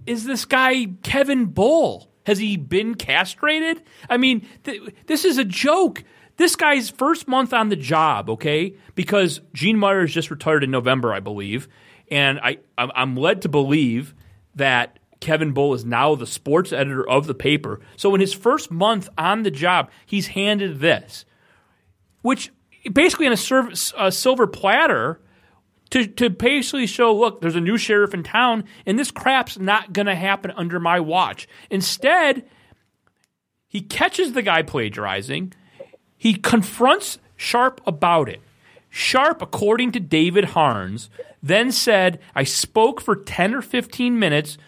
[SPEAKER 2] is this guy Kevin Bull? Has he been castrated? I mean, th- this is a joke. This guy's first month on the job, okay? Because Gene Myers just retired in November, I believe, and I I'm led to believe that Kevin Bull is now the sports editor of the paper. So in his first month on the job, he's handed this, which basically on a, serv- a silver platter to, to basically show, look, there's a new sheriff in town, and this crap's not going to happen under my watch. Instead, he catches the guy plagiarizing. He confronts Sharp about it. Sharp, according to David Harns, then said, I spoke for 10 or 15 minutes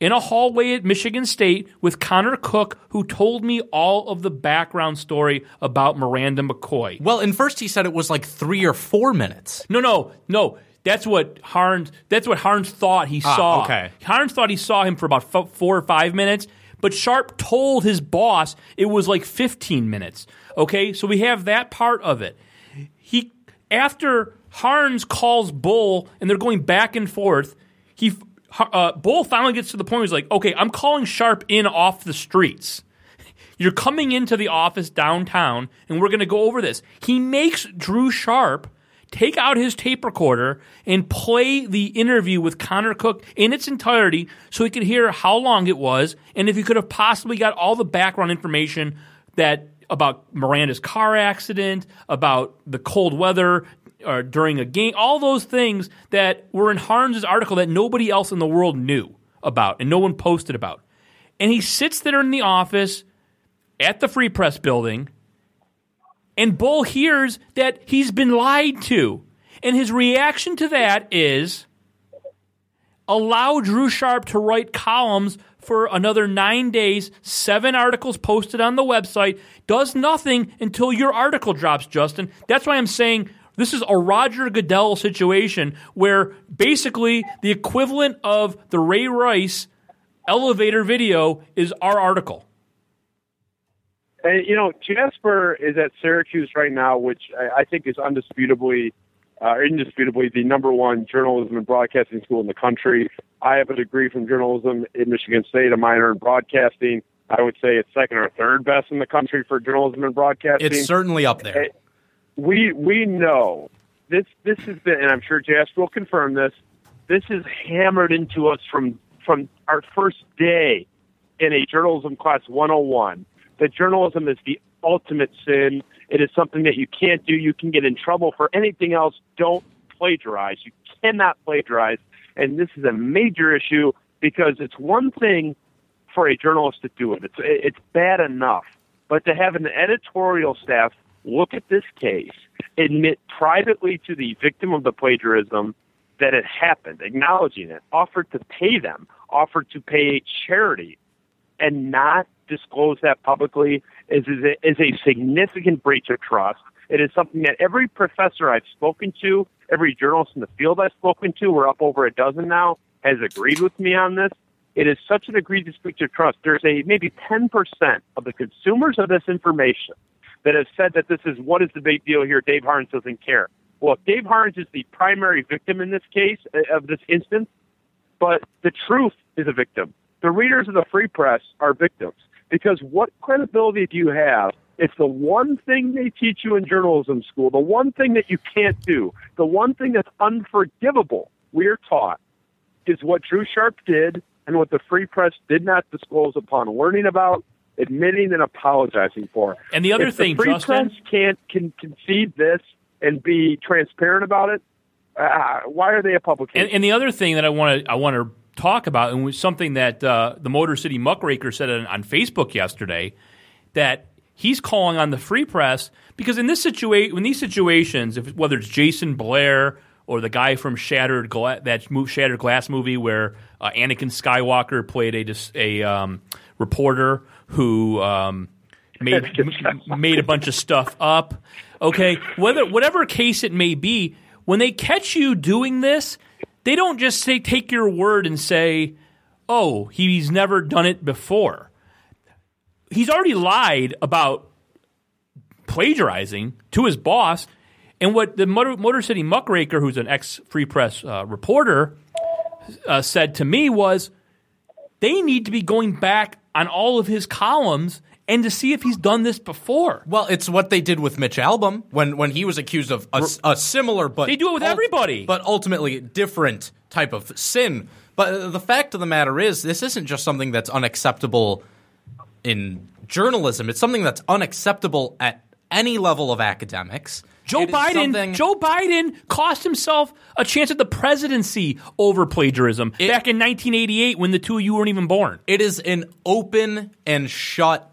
[SPEAKER 2] in a hallway at Michigan State with Connor Cook, who told me all of the background story about Miranda McCoy.
[SPEAKER 4] Well, and first he said it was like three or four minutes.
[SPEAKER 2] No, no, no. That's what Harns. That's what Harns thought he
[SPEAKER 4] Ah,
[SPEAKER 2] saw.
[SPEAKER 4] okay.
[SPEAKER 2] Harns thought he saw him for about f- four or five minutes, but Sharp told his boss it was like fifteen minutes. Okay, so we have that part of it. He after Harns calls Bull and they're going back and forth. He uh, Bull finally gets to the point where he's like, "Okay, I'm calling Sharp in off the streets." You're coming into the office downtown, and we're going to go over this. He makes Drew Sharp take out his tape recorder and play the interview with Connor Cook in its entirety so he could hear how long it was and if he could have possibly got all the background information that about Miranda's car accident, about the cold weather uh, during a game, all those things that were in Harns' article that nobody else in the world knew about and no one posted about. And he sits there in the office at the Free Press building, and Bull hears that he's been lied to. And his reaction to that is allow Drew Sharp to write columns for another nine days, seven articles posted on the website, does nothing until your article drops, Justin. That's why I'm saying this is a Roger Goodell situation where basically the equivalent of the Ray Rice elevator video is our article.
[SPEAKER 6] And, you know, Jasper is at Syracuse right now, which I, I think is undisputably, uh, indisputably the number one journalism and broadcasting school in the country. I have a degree from journalism in Michigan State, a minor in broadcasting. I would say it's second or third best in the country for journalism and broadcasting.
[SPEAKER 4] It's certainly up there.
[SPEAKER 6] We we know this this has been, and I'm sure Jasper will confirm this. This is hammered into us from from our first day in a journalism class 101 that journalism is the ultimate sin. It is something that you can't do. You can get in trouble for anything else. Don't plagiarize. You cannot plagiarize. And this is a major issue because it's one thing for a journalist to do it. It's it's bad enough, but to have an editorial staff look at this case, admit privately to the victim of the plagiarism that it happened, acknowledging it, offered to pay them, offered to pay a charity, and not disclose that publicly is is a, is a significant breach of trust. It is something that every professor I've spoken to, every journalist in the field I've spoken to, we're up over a dozen now, has agreed with me on this. It is such an egregious breach of trust. There's a maybe 10% of the consumers of this information that have said that this is what is the big deal here. Dave Harns doesn't care. Well, Dave Harns is the primary victim in this case uh, of this instance, but the truth is a victim. The readers of the Free Press are victims because what credibility do you have if the one thing they teach you in journalism school, the one thing that you can't do, the one thing that's unforgivable, we're taught, is what Drew Sharp did and what the Free Press did not disclose upon learning about, admitting, and apologizing for.
[SPEAKER 2] And the other
[SPEAKER 6] if
[SPEAKER 2] thing,
[SPEAKER 6] the Free
[SPEAKER 2] Justin-
[SPEAKER 6] Press can't can concede this and be transparent about it. Uh, why are they a public?
[SPEAKER 2] And, and the other thing that I want to I want to talk about, and was something that uh, the Motor City Muckraker said on, on Facebook yesterday, that he's calling on the Free Press because in this situation, in these situations, if whether it's Jason Blair or the guy from Shattered Gla- that Shattered Glass movie where uh, Anakin Skywalker played a a um, reporter who. Um, made made a bunch of stuff up. Okay, whether whatever case it may be, when they catch you doing this, they don't just say take your word and say, "Oh, he's never done it before." He's already lied about plagiarizing to his boss, and what the Motor, Motor City Muckraker, who's an ex Free Press uh, reporter, uh, said to me was, they need to be going back on all of his columns and to see if he's done this before.
[SPEAKER 4] Well, it's what they did with Mitch Albom when when he was accused of a, a similar but
[SPEAKER 2] They do it with everybody.
[SPEAKER 4] but ultimately different type of sin. But the fact of the matter is, this isn't just something that's unacceptable in journalism. It's something that's unacceptable at any level of academics.
[SPEAKER 2] Joe
[SPEAKER 4] It
[SPEAKER 2] Biden, Joe Biden cost himself a chance at the presidency over plagiarism
[SPEAKER 4] It-
[SPEAKER 2] back in 1988 when the two of you weren't even born.
[SPEAKER 4] it is an open and shut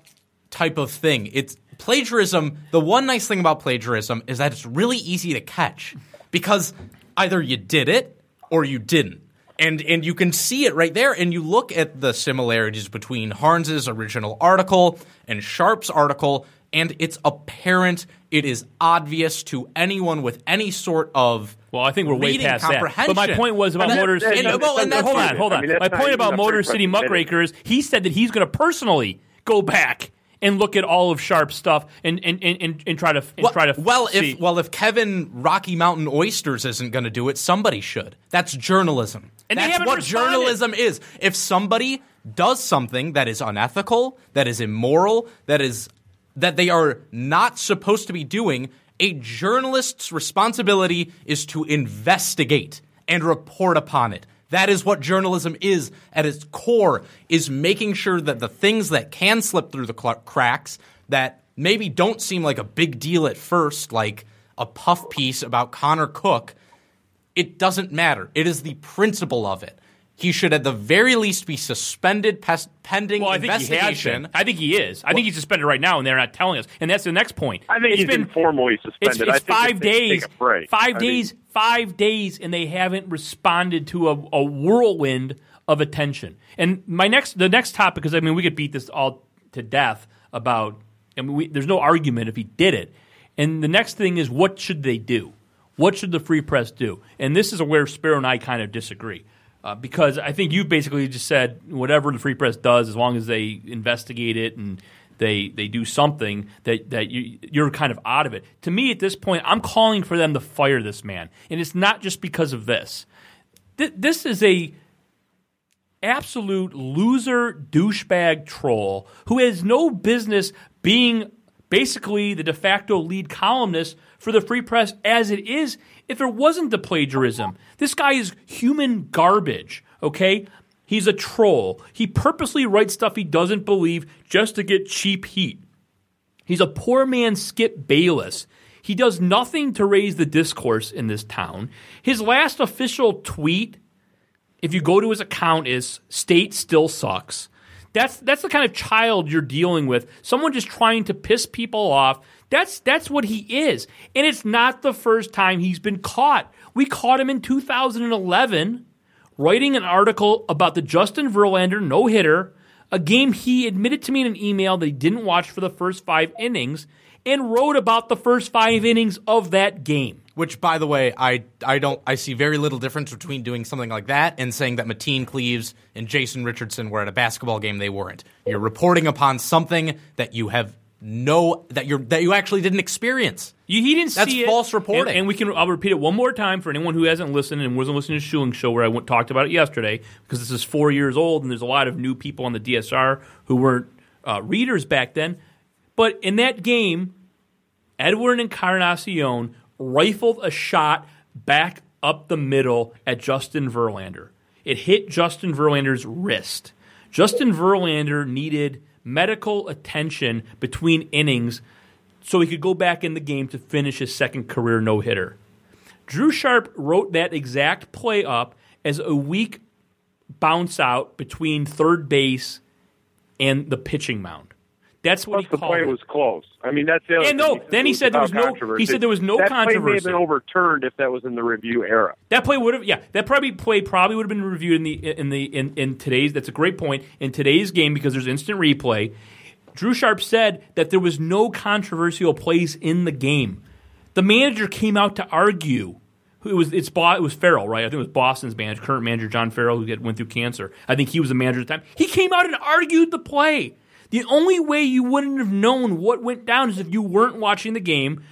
[SPEAKER 4] type of thing. It's plagiarism. The one nice thing about plagiarism is that it's really easy to catch because either you did it or you didn't. And and you can see it right there and you look at the similarities between Harns's original article and Sharp's article and it's apparent it is obvious to anyone with any sort of
[SPEAKER 2] Well, I think we're way
[SPEAKER 4] reading
[SPEAKER 2] past that. But my point was about
[SPEAKER 4] that-
[SPEAKER 2] Motor
[SPEAKER 4] and-
[SPEAKER 2] City.
[SPEAKER 4] well, and that's
[SPEAKER 2] hold on, hold on.
[SPEAKER 6] I mean,
[SPEAKER 2] my point about Motor City. Muckrakers, he said that he's going to personally go back and look at all of Sharp's stuff and and, and, and, and try to and
[SPEAKER 4] well,
[SPEAKER 2] try to
[SPEAKER 4] well
[SPEAKER 2] see.
[SPEAKER 4] if well if Kevin Rocky Mountain Oysters isn't going to do it, somebody should. That's journalism.
[SPEAKER 2] And
[SPEAKER 4] That's
[SPEAKER 2] haven't
[SPEAKER 4] what
[SPEAKER 2] responded.
[SPEAKER 4] journalism is. If somebody does something that is unethical, that is immoral, that is that they are not supposed to be doing, a journalist's responsibility is to investigate and report upon it. That is what journalism is at its core is making sure that the things that can slip through the cracks that maybe don't seem like a big deal at first like a puff piece about Connor Cook it doesn't matter. It is the principle of it. He should at the very least be suspended pes- pending
[SPEAKER 2] well, I think he has
[SPEAKER 4] investigation.
[SPEAKER 2] been. I think he is. I think he's suspended right now, and they're not telling us. And that's the next point.
[SPEAKER 6] I think
[SPEAKER 2] It's
[SPEAKER 6] he's been formally suspended.
[SPEAKER 2] it's
[SPEAKER 6] I think
[SPEAKER 2] five
[SPEAKER 6] if
[SPEAKER 2] days. Five
[SPEAKER 6] I mean-
[SPEAKER 2] days. Five days, and they haven't responded to a, a whirlwind of attention. And my next, the next topic, because I mean, we could beat this all to death about. I mean, we, there's no argument if he did it. And the next thing is, what should they do? What should the free press do? And this is where Sparrow and I kind of disagree. Uh, because I think you basically just said whatever the free press does, as long as they investigate it and they they do something that that you, you're kind of out of it. To me, at this point, I'm calling for them to fire this man, and it's not just because of this. Th- this is a absolute loser douchebag troll who has no business being basically the de facto lead columnist for the free press as it is if it wasn't the plagiarism. This guy is human garbage, okay? He's a troll. He purposely writes stuff he doesn't believe just to get cheap heat. He's a poor man's Skip Bayless. He does nothing to raise the discourse in this town. His last official tweet if you go to his account is state still sucks. That's that's the kind of child you're dealing with. Someone just trying to piss people off. That's that's what he is. And it's not the first time he's been caught. We caught him in 2011 writing an article about the Justin Verlander no-hitter a game he admitted to me in an email that he didn't watch for the first five innings and wrote about the first five innings of that game.
[SPEAKER 4] Which, by the way, I I don't I see very little difference between doing something like that and saying that Mateen Cleaves and Jason Richardson were at a basketball game they weren't. You're reporting upon something that you have no that you're that you actually didn't experience.
[SPEAKER 2] You, he didn't
[SPEAKER 4] That's
[SPEAKER 2] see it.
[SPEAKER 4] false reporting.
[SPEAKER 2] And, and we can. I'll repeat it one more time for anyone who hasn't listened and wasn't listening to Schuling show where I went, talked about it yesterday because this is four years old and there's a lot of new people on the DSR who weren't uh, readers back then. But in that game, Edwin Encarnacion rifled a shot back up the middle at Justin Verlander. It hit Justin Verlander's wrist. Justin Verlander needed medical attention between innings so he could go back in the game to finish his second career no hitter. Drew Sharp wrote that exact play up as a weak bounce out between third base and the pitching mound. That's what
[SPEAKER 6] Plus,
[SPEAKER 2] he
[SPEAKER 6] the
[SPEAKER 2] called
[SPEAKER 6] play
[SPEAKER 2] it.
[SPEAKER 6] was close. I mean, that's the other
[SPEAKER 2] And
[SPEAKER 6] thing.
[SPEAKER 2] no, then he said there was no- he said there was no
[SPEAKER 6] that play may
[SPEAKER 2] controversy.
[SPEAKER 6] have been overturned if that was in the review era.
[SPEAKER 2] That play would have, yeah, that probably play probably would have been reviewed in the in the in, in today's. That's a great point in today's game because there's instant replay. Drew Sharp said that there was no controversial plays in the game. The manager came out to argue. It was it's it was Farrell, right? I think it was Boston's manager, current manager John Farrell, who went through cancer. I think he was the manager at the time. He came out and argued the play. The only way you wouldn't have known what went down is if you weren't watching the game,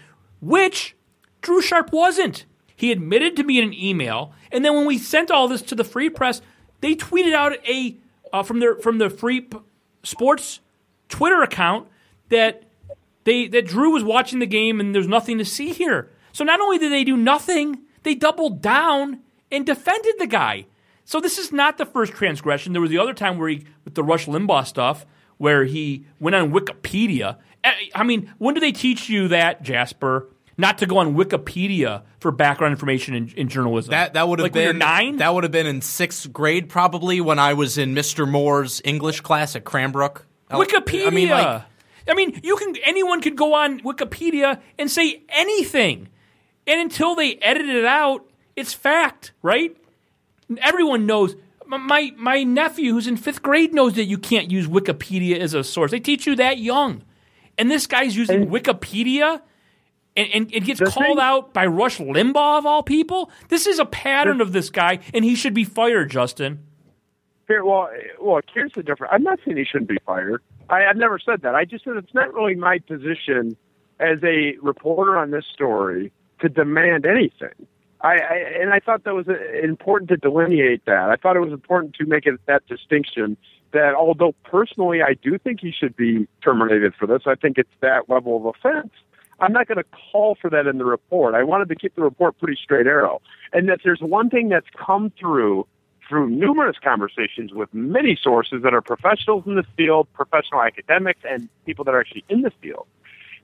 [SPEAKER 2] which Drew Sharp wasn't. He admitted to me in an email, and then when we sent all this to the Free Press, they tweeted out a uh, from their from the Free P- Sports Twitter account that they that Drew was watching the game and there's nothing to see here. So not only did they do nothing, they doubled down and defended the guy. So this is not the first transgression. There was the other time where he with the Rush Limbaugh stuff where he went on Wikipedia. Eh, I mean, when do they teach you that, Jasper? Not to go on Wikipedia for background information in, in journalism.
[SPEAKER 4] That that would have
[SPEAKER 2] like when you're
[SPEAKER 4] been
[SPEAKER 2] nine.
[SPEAKER 4] That would have been in sixth grade, probably when I was in Mr. Moore's English class at Cranbrook.
[SPEAKER 2] Wikipedia.
[SPEAKER 4] I mean, like,
[SPEAKER 2] I mean, you can anyone could go on Wikipedia and say anything, and until they edit it out, it's fact, right? Everyone knows. My my nephew, who's in fifth grade, knows that you can't use Wikipedia as a source. They teach you that young, and this guy's using Wikipedia. And, and it gets called
[SPEAKER 6] thing-
[SPEAKER 2] out by Rush Limbaugh of all people. This is a pattern of this guy, and he should be fired, Justin.
[SPEAKER 6] Here, well, well, here's the difference. I'm not saying he shouldn't be fired. I, I've never said that. I just said it's not really my position as a reporter on this story to demand anything. I, I and I thought that was important to delineate that. I thought it was important to make it that distinction. That although personally I do think he should be terminated for this, I think it's that level of offense. I'm not going to call for that in the report. I wanted to keep the report pretty straight arrow. And that there's one thing that's come through through numerous conversations with many sources that are professionals in the field, professional academics, and people that are actually in the field,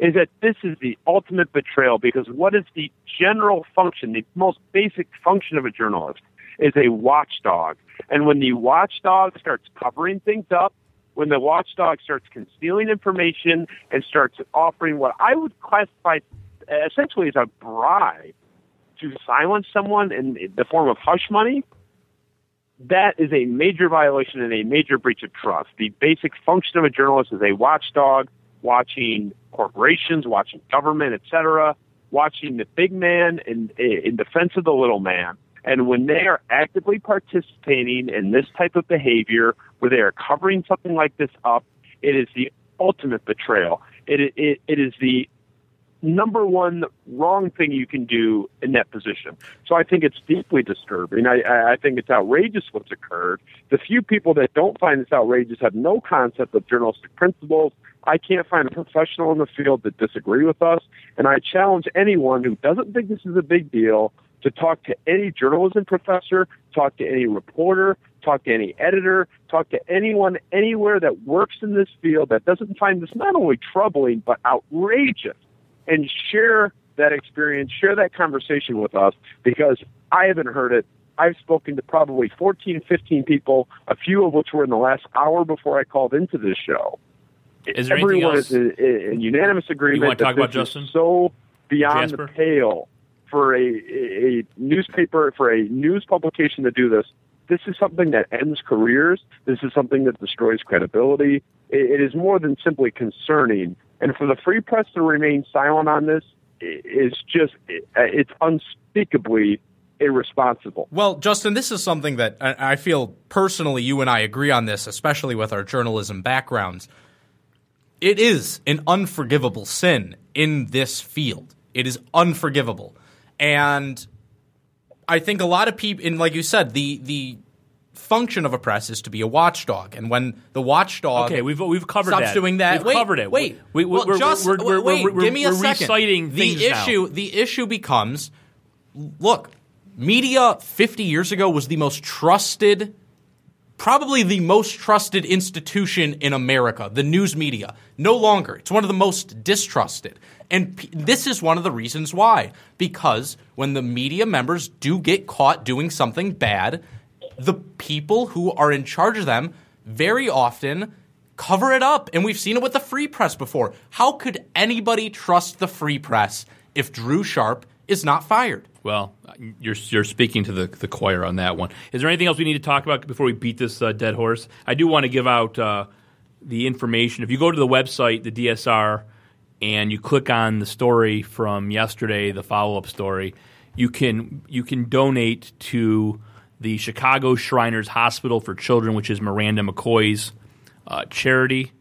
[SPEAKER 6] is that this is the ultimate betrayal because what is the general function, the most basic function of a journalist is a watchdog. And when the watchdog starts covering things up, when the watchdog starts concealing information and starts offering what I would classify essentially as a bribe to silence someone in the form of hush money, that is a major violation and a major breach of trust. The basic function of a journalist is a watchdog, watching corporations, watching government, etc., watching the big man in, in defense of the little man. And when they are actively participating in this type of behavior, where they are covering something like this up, it is the ultimate betrayal. It, it, it is the number one wrong thing you can do in that position. So I think it's deeply disturbing. I, I I think it's outrageous what's occurred. The few people that don't find this outrageous have no concept of journalistic principles. I can't find a professional in the field that disagree with us. And I challenge anyone who doesn't think this is a big deal to talk to any journalism professor, talk to any reporter, talk to any editor, talk to anyone anywhere that works in this field that doesn't find this not only troubling but outrageous and share that experience, share that conversation with us because I haven't heard it. I've spoken to probably 14, 15 people, a few of which were in the last hour before I called into this show.
[SPEAKER 2] Is there anything
[SPEAKER 6] Everyone
[SPEAKER 2] else?
[SPEAKER 6] is in, in, in unanimous agreement
[SPEAKER 2] wanna
[SPEAKER 6] that
[SPEAKER 2] talk about
[SPEAKER 6] this is
[SPEAKER 2] Justin?
[SPEAKER 6] so beyond
[SPEAKER 2] Jasper?
[SPEAKER 6] the pale for a, a, a newspaper, for a news publication to do this. this is something that ends careers. This is something that destroys credibility. It, it is more than simply concerning. And for the free press to remain silent on this is just, it, it's unspeakably irresponsible.
[SPEAKER 4] Well, Justin, this is something that I I feel personally you and I agree on this, especially with our journalism backgrounds. It is an unforgivable sin in this field. It is unforgivable. And I think a lot of people, and like you said, the, the function of a press is to be a watchdog. And when the watchdog
[SPEAKER 2] Okay, we've we've covered
[SPEAKER 4] stops
[SPEAKER 2] that.
[SPEAKER 4] doing that,
[SPEAKER 2] We've
[SPEAKER 4] wait,
[SPEAKER 2] covered it.
[SPEAKER 4] Wait,
[SPEAKER 2] we, we,
[SPEAKER 4] well,
[SPEAKER 2] we're,
[SPEAKER 4] just,
[SPEAKER 2] we're, we're,
[SPEAKER 4] wait,
[SPEAKER 2] we're,
[SPEAKER 4] give me a second.
[SPEAKER 2] reciting
[SPEAKER 4] the
[SPEAKER 2] things
[SPEAKER 4] issue.
[SPEAKER 2] now.
[SPEAKER 4] The issue becomes, look, media 50 years ago was the most trusted probably the most trusted institution in America, the news media. No longer. It's one of the most distrusted. And p- this is one of the reasons why. Because when the media members do get caught doing something bad, the people who are in charge of them very often cover it up. And we've seen it with the free press before. How could anybody trust the free press if Drew Sharp is not fired?
[SPEAKER 2] Well, you're you're speaking to the the choir on that one. Is there anything else we need to talk about before we beat this uh, dead horse? I do want to give out uh, the information. If you go to the website, the DSR, and you click on the story from yesterday, the follow up story, you can you can donate to the Chicago Shriners Hospital for Children, which is Miranda McCoy's uh, charity.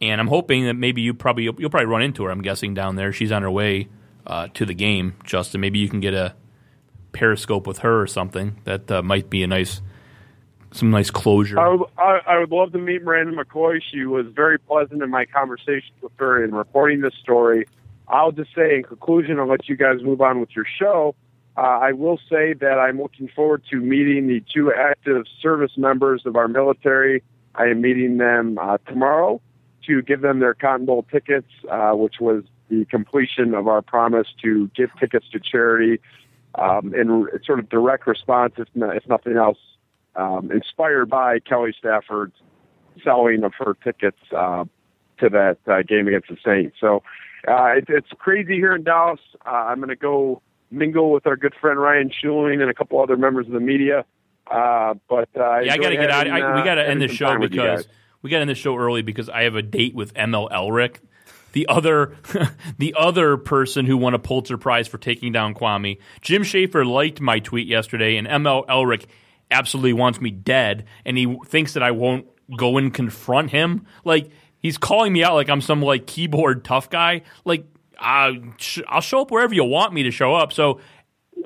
[SPEAKER 2] And I'm hoping that maybe you probably you'll, you'll probably run into her. I'm guessing down there. She's on her way uh, to the game, Justin. Maybe you can get a periscope with her or something. That uh, might be a nice, some nice closure.
[SPEAKER 6] I would, I, I would love to meet Miranda McCoy. She was very pleasant in my conversations with her in reporting this story. I'll just say, in conclusion, I'll let you guys move on with your show. Uh, I will say that I'm looking forward to meeting the two active service members of our military. I am meeting them uh, tomorrow to give them their Cotton Bowl tickets, uh, which was the completion of our promise to give tickets to charity um, in sort of direct response, if, no, if nothing else, um, inspired by Kelly Stafford's selling of her tickets uh, to that uh, game against the Saints. So uh, it, it's crazy here in Dallas. Uh, I'm going to go mingle with our good friend Ryan Schuling and a couple other members of the media. Uh, but uh,
[SPEAKER 2] yeah, I got to get out. I, we
[SPEAKER 6] uh,
[SPEAKER 2] got to end
[SPEAKER 6] having
[SPEAKER 2] the show
[SPEAKER 6] time with you
[SPEAKER 2] because we got to end the show early because I have a date with ML Elrick, the other, the other person who won a Pulitzer Prize for taking down Kwame. Jim Schaefer liked my tweet yesterday, and ML Elrick absolutely wants me dead, and he thinks that I won't go and confront him. Like he's calling me out like I'm some like keyboard tough guy. Like uh, I'll show up wherever you want me to show up. So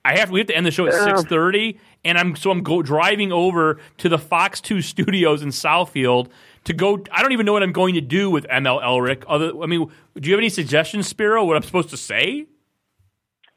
[SPEAKER 2] I have we have to end the show at six thirty, and I'm so I'm go driving over to the Fox Two studios in Southfield to go. I don't even know what I'm going to do with ML Elrick. Other, I mean, do you have any suggestions, Spiro? What I'm supposed to say?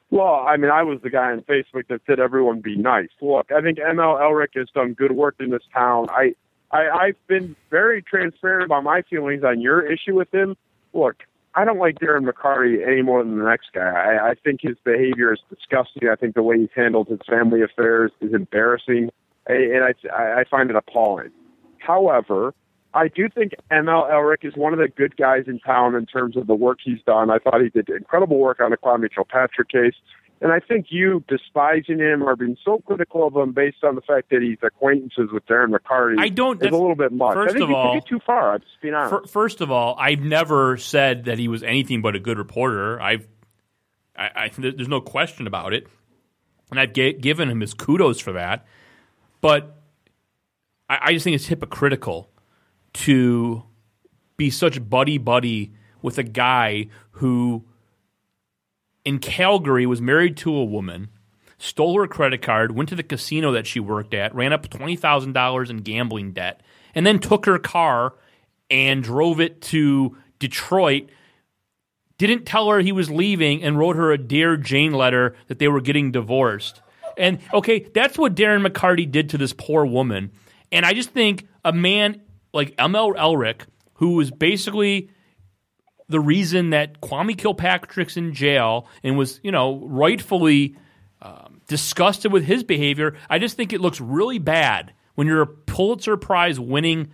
[SPEAKER 6] Well, I mean, I was the guy on Facebook that said everyone be nice. Look, I think ML Elrick has done good work in this town. I, I, I've been very transparent about my feelings on your issue with him. Look, I don't like Darren McCarty any more than the next guy. I, I think his behavior is disgusting. I think the way he's handled his family affairs is embarrassing, and I, I find it appalling. However, I do think ML Elrick is one of the good guys in town in terms of the work he's done. I thought he did incredible work on the Kwame Kilpatrick case. And I think you despising him or being so critical of him based on the fact that he's acquaintances with Darren McCarty
[SPEAKER 2] I don't-
[SPEAKER 6] is a little bit much.
[SPEAKER 2] first
[SPEAKER 6] I think
[SPEAKER 2] of
[SPEAKER 6] you
[SPEAKER 2] all-
[SPEAKER 6] too far. I'm just being honest.
[SPEAKER 2] Fir- First of all, I've never said that he was anything but a good reporter. I've, I, I there's no question about it, and I've given him his kudos for that. But I, I just think it's hypocritical to be such buddy buddy with a guy who in Calgary was married to a woman, stole her credit card, went to the casino that she worked at, ran up $20,000 in gambling debt, and then took her car and drove it to Detroit. Didn't tell her he was leaving and wrote her a Dear Jane letter that they were getting divorced. And okay, that's what Darren McCarty did to this poor woman. And I just think a man like ML Elrick, who was basically the reason that Kwame Kilpatrick's in jail and was, you know, rightfully um, disgusted with his behavior. I just think it looks really bad when you're a Pulitzer Prize winning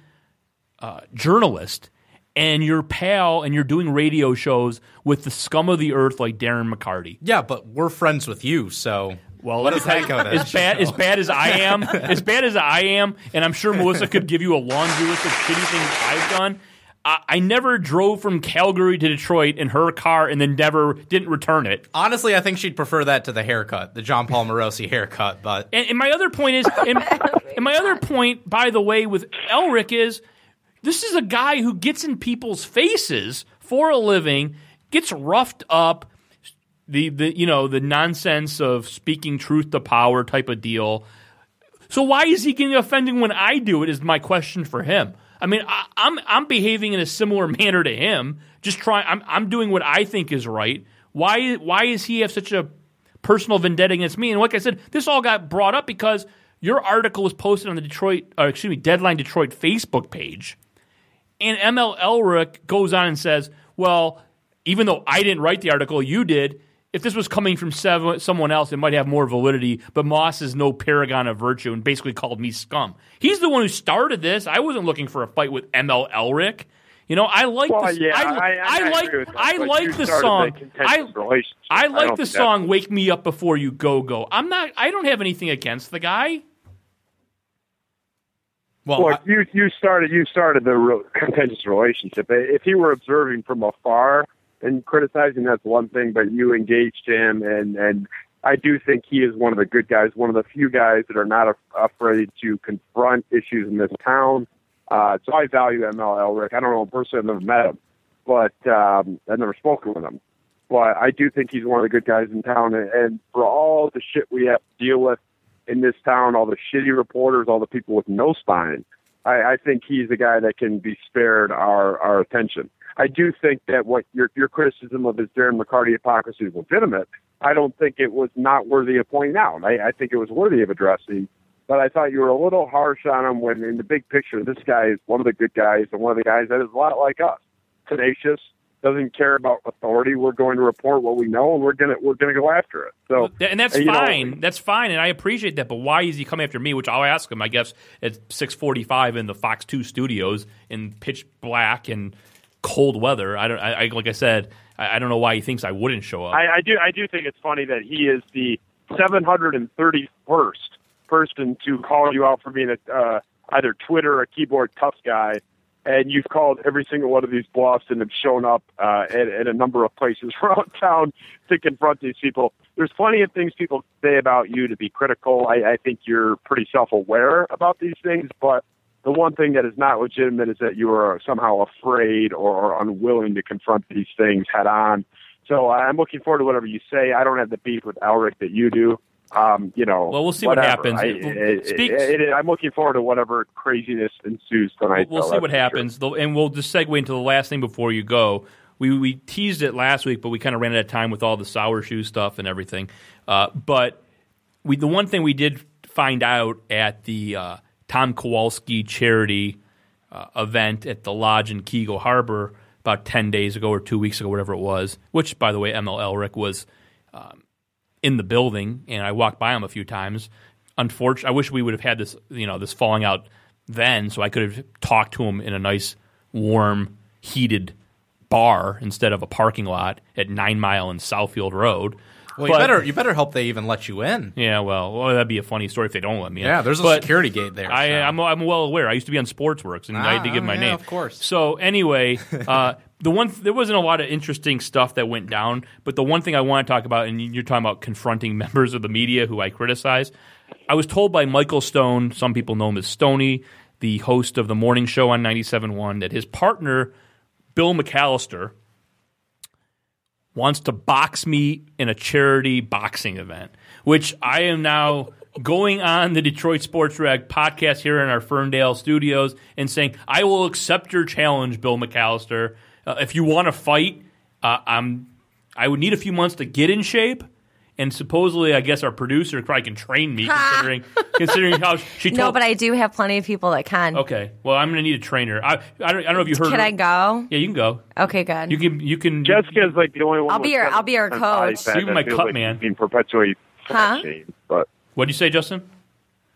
[SPEAKER 2] uh, journalist and you're pal and you're doing radio shows with the scum of the earth like Darren McCarty.
[SPEAKER 4] Yeah, but we're friends with you, so
[SPEAKER 2] Well,
[SPEAKER 4] what
[SPEAKER 2] let
[SPEAKER 4] does
[SPEAKER 2] me
[SPEAKER 4] that go to
[SPEAKER 2] as bad as bad as I am, as bad as I am, and I'm sure Melissa could give you a laundry list of shitty things I've done. I, I never drove from Calgary to Detroit in her car and then never didn't return it.
[SPEAKER 4] Honestly, I think she'd prefer that to the haircut, the Jon Paul Morosi haircut. But
[SPEAKER 2] And, and my other point is, and, and my other point, by the way, with Elrick is, this is a guy who gets in people's faces for a living, gets roughed up, the the you know the nonsense of speaking truth to power type of deal. So why is he getting offended when I do it? Is my question for him. I mean, I, I'm I'm behaving in a similar manner to him. Just trying. I'm I'm doing what I think is right. Why why is he have such a personal vendetta against me? And like I said, this all got brought up because your article was posted on the Detroit, excuse me, Deadline Detroit Facebook page, and ML Elrick goes on and says, "Well, even though I didn't write the article, you did." If this was coming from someone else, it might have more validity. But Moss is no paragon of virtue, and basically called me scum. He's the one who started this. I wasn't looking for a fight with ML Elrick. You know, I like
[SPEAKER 6] Well,
[SPEAKER 2] this.
[SPEAKER 6] yeah,
[SPEAKER 2] I,
[SPEAKER 6] I- I
[SPEAKER 2] like I like the song. I. I like the song "Wake Me Up Before You Go Go." I'm not. I don't have anything against the guy.
[SPEAKER 4] Well,
[SPEAKER 6] Look,
[SPEAKER 4] I-
[SPEAKER 6] you you started you started the real contentious relationship. If he were observing from afar and criticizing, that's one thing. But you engaged him, and and I do think he is one of the good guys, one of the few guys that are not af- afraid to confront issues in this town. Uh, so I value ML Elrick. I don't know him personally; I've never met him, but um, I've never spoken with him. But I do think he's one of the good guys in town. And, and for all the shit we have to deal with in this town, all the shitty reporters, all the people with no spine, I, I think he's the guy that can be spared our, our attention. I do think that what your your criticism of his Darren McCarty hypocrisy is legitimate. I don't think it was not worthy of pointing out. I, I think it was worthy of addressing. But I thought you were a little harsh on him when, in the big picture, this guy is one of the good guys and one of the guys that is a lot like us, tenacious, doesn't care about authority. We're going to report what we know, and we're gonna we're gonna go after it. So
[SPEAKER 2] and that's
[SPEAKER 6] you know,
[SPEAKER 2] fine. that's fine, and I appreciate that. But why is he coming after me? Which I'll ask him, I guess, at six forty-five in the Fox Two studios in pitch black and cold weather. I don't. I, I like I said, I, I don't know why he thinks I wouldn't show up.
[SPEAKER 6] I, I do I do think it's funny that he is the 731st person to call you out for being a uh, either Twitter or a keyboard tough guy, and you've called every single one of these bluffs and have shown up uh, at, at a number of places around town to confront these people. There's plenty of things people say about you to be critical. I, I think you're pretty self-aware about these things, but the one thing that is not legitimate is that you are somehow afraid or unwilling to confront these things head on. So I'm looking forward to whatever you say. I don't have the beef with Elrick that you do. Um, you know,
[SPEAKER 2] Well, we'll see what happens.
[SPEAKER 6] I,
[SPEAKER 2] It-
[SPEAKER 6] it-
[SPEAKER 2] speak-
[SPEAKER 6] it- it- I'm looking forward to whatever craziness ensues tonight.
[SPEAKER 2] we'll
[SPEAKER 6] though,
[SPEAKER 2] see what
[SPEAKER 6] for sure.
[SPEAKER 2] happens, and we'll just segue into the last thing before you go. We we teased it last week, but we kind of ran out of time with all the sour shoe stuff and everything. Uh, but we the one thing we did find out at the uh, Tom Kowalski charity uh, event at the lodge in Keego Harbor about ten days ago or two weeks ago, whatever it was. Which, by the way, ML Elrick was um, in the building, and I walked by him a few times. Unfortunately, I wish we would have had this, you know, this falling out then, so I could have talked to him in a nice, warm, heated bar instead of a parking lot at Nine Mile and Southfield Road.
[SPEAKER 4] Well, you
[SPEAKER 2] But-
[SPEAKER 4] better you better hope they even let you in.
[SPEAKER 2] Yeah, well, well, that'd be a funny story if they don't let me in.
[SPEAKER 4] Yeah, there's a
[SPEAKER 2] But
[SPEAKER 4] security gate there.
[SPEAKER 2] I,
[SPEAKER 4] so.
[SPEAKER 2] I'm, I'm well aware. I used to be on Sportsworks, and I had to
[SPEAKER 4] Ah,
[SPEAKER 2] give my
[SPEAKER 4] yeah,
[SPEAKER 2] name.
[SPEAKER 4] of course.
[SPEAKER 2] So anyway, uh, the one there wasn't a lot of interesting stuff that went down, but the one thing I want to talk about, and you're talking about confronting members of the media who I criticize. I was told by Michael Stone, some people know him as Stony, the host of the morning show on 97.1, that his partner, Bill McAllister, wants to box me in a charity boxing event, which I am now going on the Detroit Sports Rag podcast here in our Ferndale studios and saying, I will accept your challenge, Bill McAllister. Uh, if you want to fight, uh, I'm, I would need a few months to get in shape. And supposedly, I guess our producer probably can train me, considering considering how she told.
[SPEAKER 5] No, but I do have plenty of people that can.
[SPEAKER 2] okay, well, I'm going to need a trainer. I, I, don't, I don't know if you heard.
[SPEAKER 5] Can
[SPEAKER 2] her-
[SPEAKER 5] I go?
[SPEAKER 2] Yeah, you can go.
[SPEAKER 5] Okay, good.
[SPEAKER 2] You can. You can.
[SPEAKER 6] Jessica's like the only one.
[SPEAKER 5] I'll
[SPEAKER 6] with
[SPEAKER 5] be your- I'll be your coach.
[SPEAKER 6] fat
[SPEAKER 2] You be my cut
[SPEAKER 6] like
[SPEAKER 2] man.
[SPEAKER 6] Being perpetually
[SPEAKER 5] Huh?
[SPEAKER 6] fat but
[SPEAKER 2] What do you say, Justin?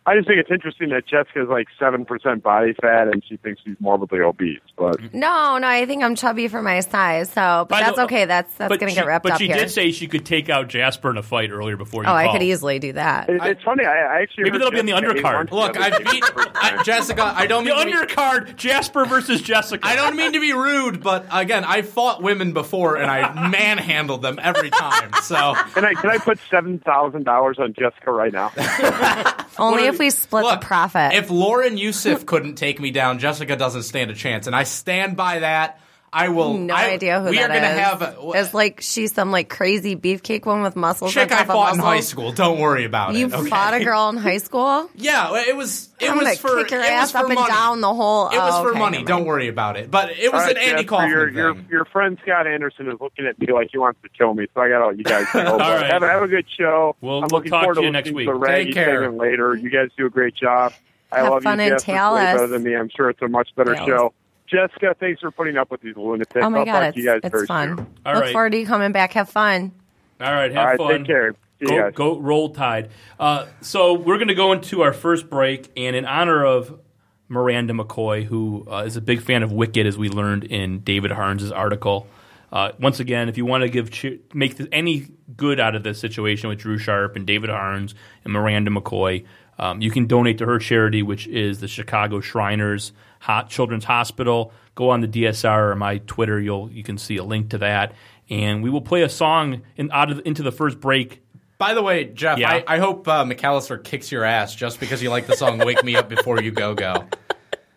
[SPEAKER 6] I just think it's interesting that Jessica's like seven percent body fat and she thinks she's morbidly obese. But
[SPEAKER 5] No, no, I think I'm chubby for my size. So, but
[SPEAKER 2] By the-
[SPEAKER 5] that's okay. That's that's
[SPEAKER 2] but
[SPEAKER 5] gonna
[SPEAKER 2] she,
[SPEAKER 5] get wrapped
[SPEAKER 2] But
[SPEAKER 5] up
[SPEAKER 2] she
[SPEAKER 5] here.
[SPEAKER 2] did say she could take out Jasper in a fight earlier before you
[SPEAKER 5] oh, I could easily do that.
[SPEAKER 6] it, it's funny. I, I actually
[SPEAKER 2] Maybe
[SPEAKER 6] heard
[SPEAKER 2] that'll be on the undercard.
[SPEAKER 4] Look, I
[SPEAKER 6] day
[SPEAKER 4] beat
[SPEAKER 6] for the first
[SPEAKER 4] I. Jessica. I don't
[SPEAKER 2] The
[SPEAKER 4] mean to be-
[SPEAKER 2] undercard, Jasper versus Jessica.
[SPEAKER 4] I don't mean to be rude, but again, I fought women before and I manhandled them every time. So
[SPEAKER 6] Can I can I put seven thousand dollars on Jessica right now?
[SPEAKER 5] Only if we split
[SPEAKER 4] Look,
[SPEAKER 5] the profit.
[SPEAKER 4] If Lauren Yusuf couldn't take me down, Jessica doesn't stand a chance, and I stand by that. I will.
[SPEAKER 5] No
[SPEAKER 4] I-
[SPEAKER 5] idea who
[SPEAKER 4] we
[SPEAKER 5] that
[SPEAKER 4] are gonna
[SPEAKER 5] is.
[SPEAKER 4] have. A,
[SPEAKER 5] it's like she's some like crazy beefcake one with muscles.
[SPEAKER 4] chick
[SPEAKER 5] on
[SPEAKER 4] I
[SPEAKER 5] top of
[SPEAKER 4] fought in high school. Don't worry about
[SPEAKER 5] You
[SPEAKER 4] it. okay?
[SPEAKER 5] fought a girl in high school.
[SPEAKER 4] Yeah, it was. It
[SPEAKER 5] I'm
[SPEAKER 4] was for.
[SPEAKER 5] kick your
[SPEAKER 4] it was
[SPEAKER 5] ass
[SPEAKER 4] for
[SPEAKER 5] up and
[SPEAKER 4] money.
[SPEAKER 5] down the whole.
[SPEAKER 4] It was
[SPEAKER 5] oh,
[SPEAKER 4] for
[SPEAKER 5] okay,
[SPEAKER 4] money. Don't worry about it. But it was
[SPEAKER 6] All right,
[SPEAKER 4] an Andy
[SPEAKER 6] Jasper,
[SPEAKER 4] Kaufman
[SPEAKER 6] your,
[SPEAKER 4] thing.
[SPEAKER 6] your your friend Scott Anderson is looking at me like he wants to kill me, so I got to let you guys go.
[SPEAKER 2] All right.
[SPEAKER 6] have, a- have a good show.
[SPEAKER 2] We'll-
[SPEAKER 6] I'm
[SPEAKER 2] we'll
[SPEAKER 6] looking
[SPEAKER 2] talk
[SPEAKER 6] forward
[SPEAKER 2] to you next week.
[SPEAKER 6] to the
[SPEAKER 4] Take care.
[SPEAKER 6] later. You guys do a great job. I
[SPEAKER 5] Have
[SPEAKER 6] love
[SPEAKER 5] fun
[SPEAKER 6] you,
[SPEAKER 5] in
[SPEAKER 6] Jasper. Way better than me. I'm sure it's a much better show. Jessica, thanks for putting up with these lunatics.
[SPEAKER 5] Oh my
[SPEAKER 6] I'll
[SPEAKER 5] god, it's
[SPEAKER 6] you guys
[SPEAKER 5] it's fun.
[SPEAKER 6] soon.
[SPEAKER 2] All
[SPEAKER 5] Look
[SPEAKER 2] right.
[SPEAKER 5] forward to you coming back. Have fun.
[SPEAKER 2] All right, have
[SPEAKER 6] All right,
[SPEAKER 2] fun.
[SPEAKER 6] take care. See
[SPEAKER 2] Go, go roll tide. Uh, so we're going to go into our first break, and in honor of Miranda McCoy, who uh, is a big fan of Wicked, as we learned in David Harns' article. Uh, once again, if you want to give che- make th- any good out of this situation with Drew Sharp and David Harns and Miranda McCoy, um, you can donate to her charity, which is the Chicago Shriners Hot Children's Hospital. Go on the DSR or my Twitter; you'll you can see a link to that, and we will play a song in, out of into the first break
[SPEAKER 4] By the way, Jeff,
[SPEAKER 2] Yeah.
[SPEAKER 4] I, I hope uh, McAllister kicks your ass just because you like the song "Wake Me Up Before You Go Go."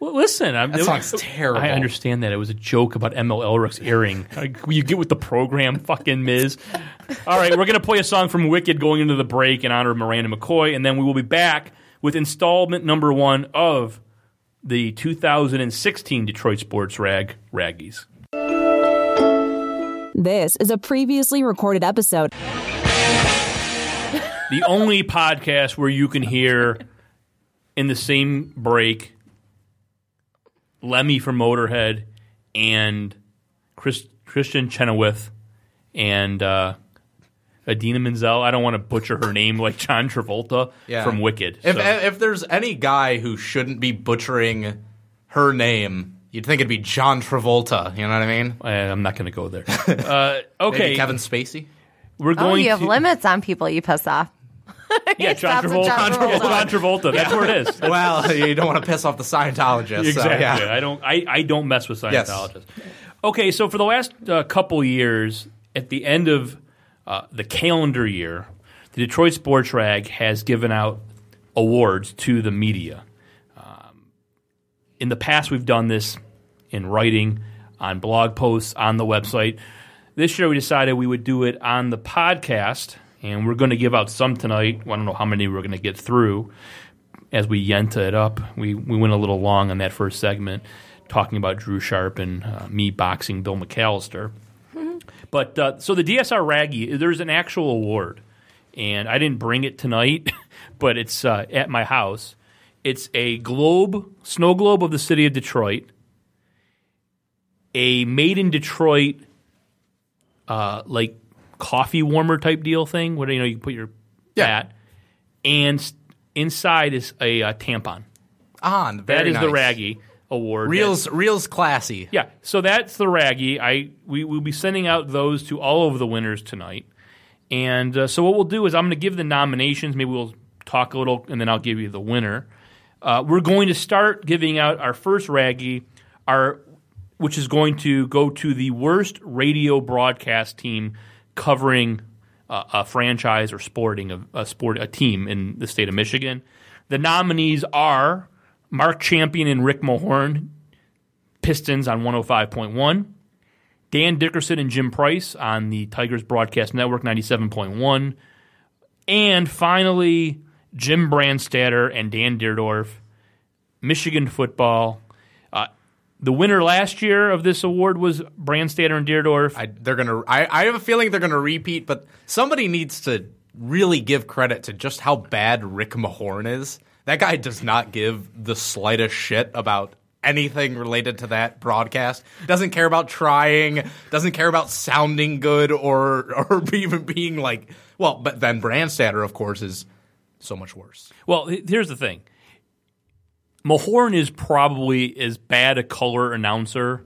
[SPEAKER 2] Well, listen, I'm,
[SPEAKER 4] That song's terrible.
[SPEAKER 2] I understand that it was a joke about ML Elrick's earring. You get with the program, fucking Miz. All right, we're gonna play a song from Wicked going into the break in honor of Miranda McCoy, and then we will be back with installment number one of the 2016 Detroit Sports Rag Raggies.
[SPEAKER 1] This is a previously recorded episode.
[SPEAKER 2] the only podcast where you can hear in the same break Lemmy from Motorhead and Chris, Christian Chenoweth and uh, Idina Menzel. I don't want to butcher her name like John Travolta
[SPEAKER 4] Yeah.
[SPEAKER 2] from Wicked.
[SPEAKER 4] If
[SPEAKER 2] So-
[SPEAKER 4] if there's any guy who shouldn't be butchering her name, you'd think it'd be John Travolta. You know what I mean?
[SPEAKER 2] I- I'm not going to go there. Uh, okay,
[SPEAKER 4] Maybe Kevin Spacey.
[SPEAKER 2] we're going.
[SPEAKER 5] Oh, you have
[SPEAKER 2] to,
[SPEAKER 5] licits on people you piss off.
[SPEAKER 2] Yeah, John Travolta.
[SPEAKER 5] John Travolta.
[SPEAKER 2] John Travolta. That's where it is.
[SPEAKER 4] well, you don't want to piss off the Scientologists.
[SPEAKER 2] Exactly.
[SPEAKER 4] So, yeah.
[SPEAKER 2] I don't. I, I don't mess with
[SPEAKER 4] Yes.
[SPEAKER 2] Scientologists. Okay, so for the last uh, couple years, at the end of uh, the calendar year, the Detroit Sports Rag has given out awards to the media. Um, in the past, we've done this in writing, on blog posts, on the website. This year, we decided we would do it on the podcast, and we're going to give out some tonight. I don't know how many we're going to get through as we yenta it up. We we went a little long on that first segment, talking about Drew Sharp and uh, me boxing Bill McAllister. But uh, so the DSR Raggy, there's an actual award, and I didn't bring it tonight, but it's uh, at my house. It's a globe, snow globe of the city of Detroit, a made in Detroit, uh, like coffee warmer type deal thing. What you know, you put your
[SPEAKER 4] Yeah.
[SPEAKER 2] and inside is a uh, tampon.
[SPEAKER 4] On
[SPEAKER 2] That is the
[SPEAKER 4] nice.
[SPEAKER 2] Raggy award.
[SPEAKER 4] Reels, reels, classy.
[SPEAKER 2] Yeah, so that's the Raggy. I we will be sending out those to all of the winners tonight. And uh, so what we'll do is I'm going to give the nominations. Maybe we'll talk a little, and then I'll give you the winner. Uh, we're going to start giving out our first Raggy, our which is going to go to the worst radio broadcast team covering uh, a franchise or sporting a, a sport a team in the state of Michigan. The nominees are Mark Champion and Rick Mahorn, Pistons on 105.1. Dan Dickerson and Jim Price on the Tigers Broadcast Network 97.1. And finally, Jim Brandstatter and Dan Dierdorf, Michigan football. Uh, the winner last year of this award was Brandstatter and Dierdorf.
[SPEAKER 4] I, they're gonna. I, I have a feeling they're gonna repeat, but somebody needs to really give credit to just how bad Rick Mahorn is. That guy does not give the slightest shit about anything related to that broadcast. Doesn't care about trying. Doesn't care about sounding good or or even being like. Well, but then Brandstatter, of course, is so much worse.
[SPEAKER 2] Well, here's the thing. Mahorn is probably as bad a color announcer.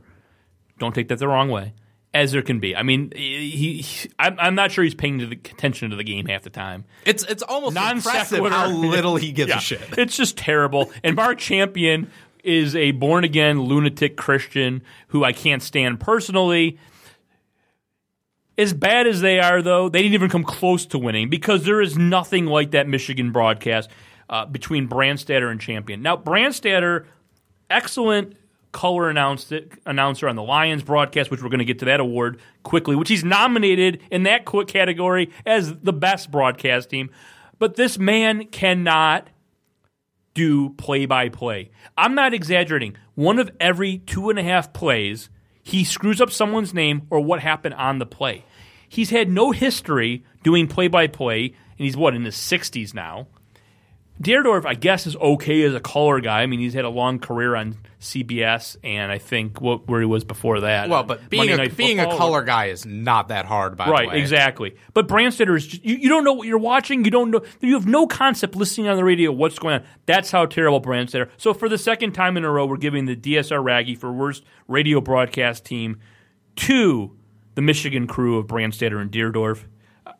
[SPEAKER 2] Don't take that the wrong way. As there can be. I mean, he. he I'm, I'm not sure he's paying to the attention to the game half the time.
[SPEAKER 4] It's it's almost
[SPEAKER 2] Non
[SPEAKER 4] impressive how little he gives
[SPEAKER 2] Yeah,
[SPEAKER 4] a shit.
[SPEAKER 2] It's just terrible. And Mark Champion is a born again lunatic Christian who I can't stand personally. As bad as they are, though, they didn't even come close to winning because there is nothing like that Michigan broadcast uh, between Brandstatter and Champion. Now, Brandstatter, excellent color announced announcer on the Lions broadcast, which we're going to get to that award quickly, which he's nominated in that qu- category as the best broadcast team. But this man cannot do play by play. I'm not exaggerating. One of every two and a half plays, he screws up someone's name or what happened on the play. He's had no history doing play by play, and he's what, in his 60s now. Dierdorf, I guess, is okay as a color guy. I mean, he's had a long career on CBS, and I think what, where he was before that.
[SPEAKER 4] Well, but being a being a color guy is not that hard, by the
[SPEAKER 2] Right, exactly. But Brandstatter is just, you, you don't know what you're watching. You don't know. You have no concept listening on the radio what's going on. That's how terrible Brandstatter. So for the second time in a row, we're giving the DSR Raggy for worst radio broadcast team to the Michigan crew of Brandstatter and Dierdorf.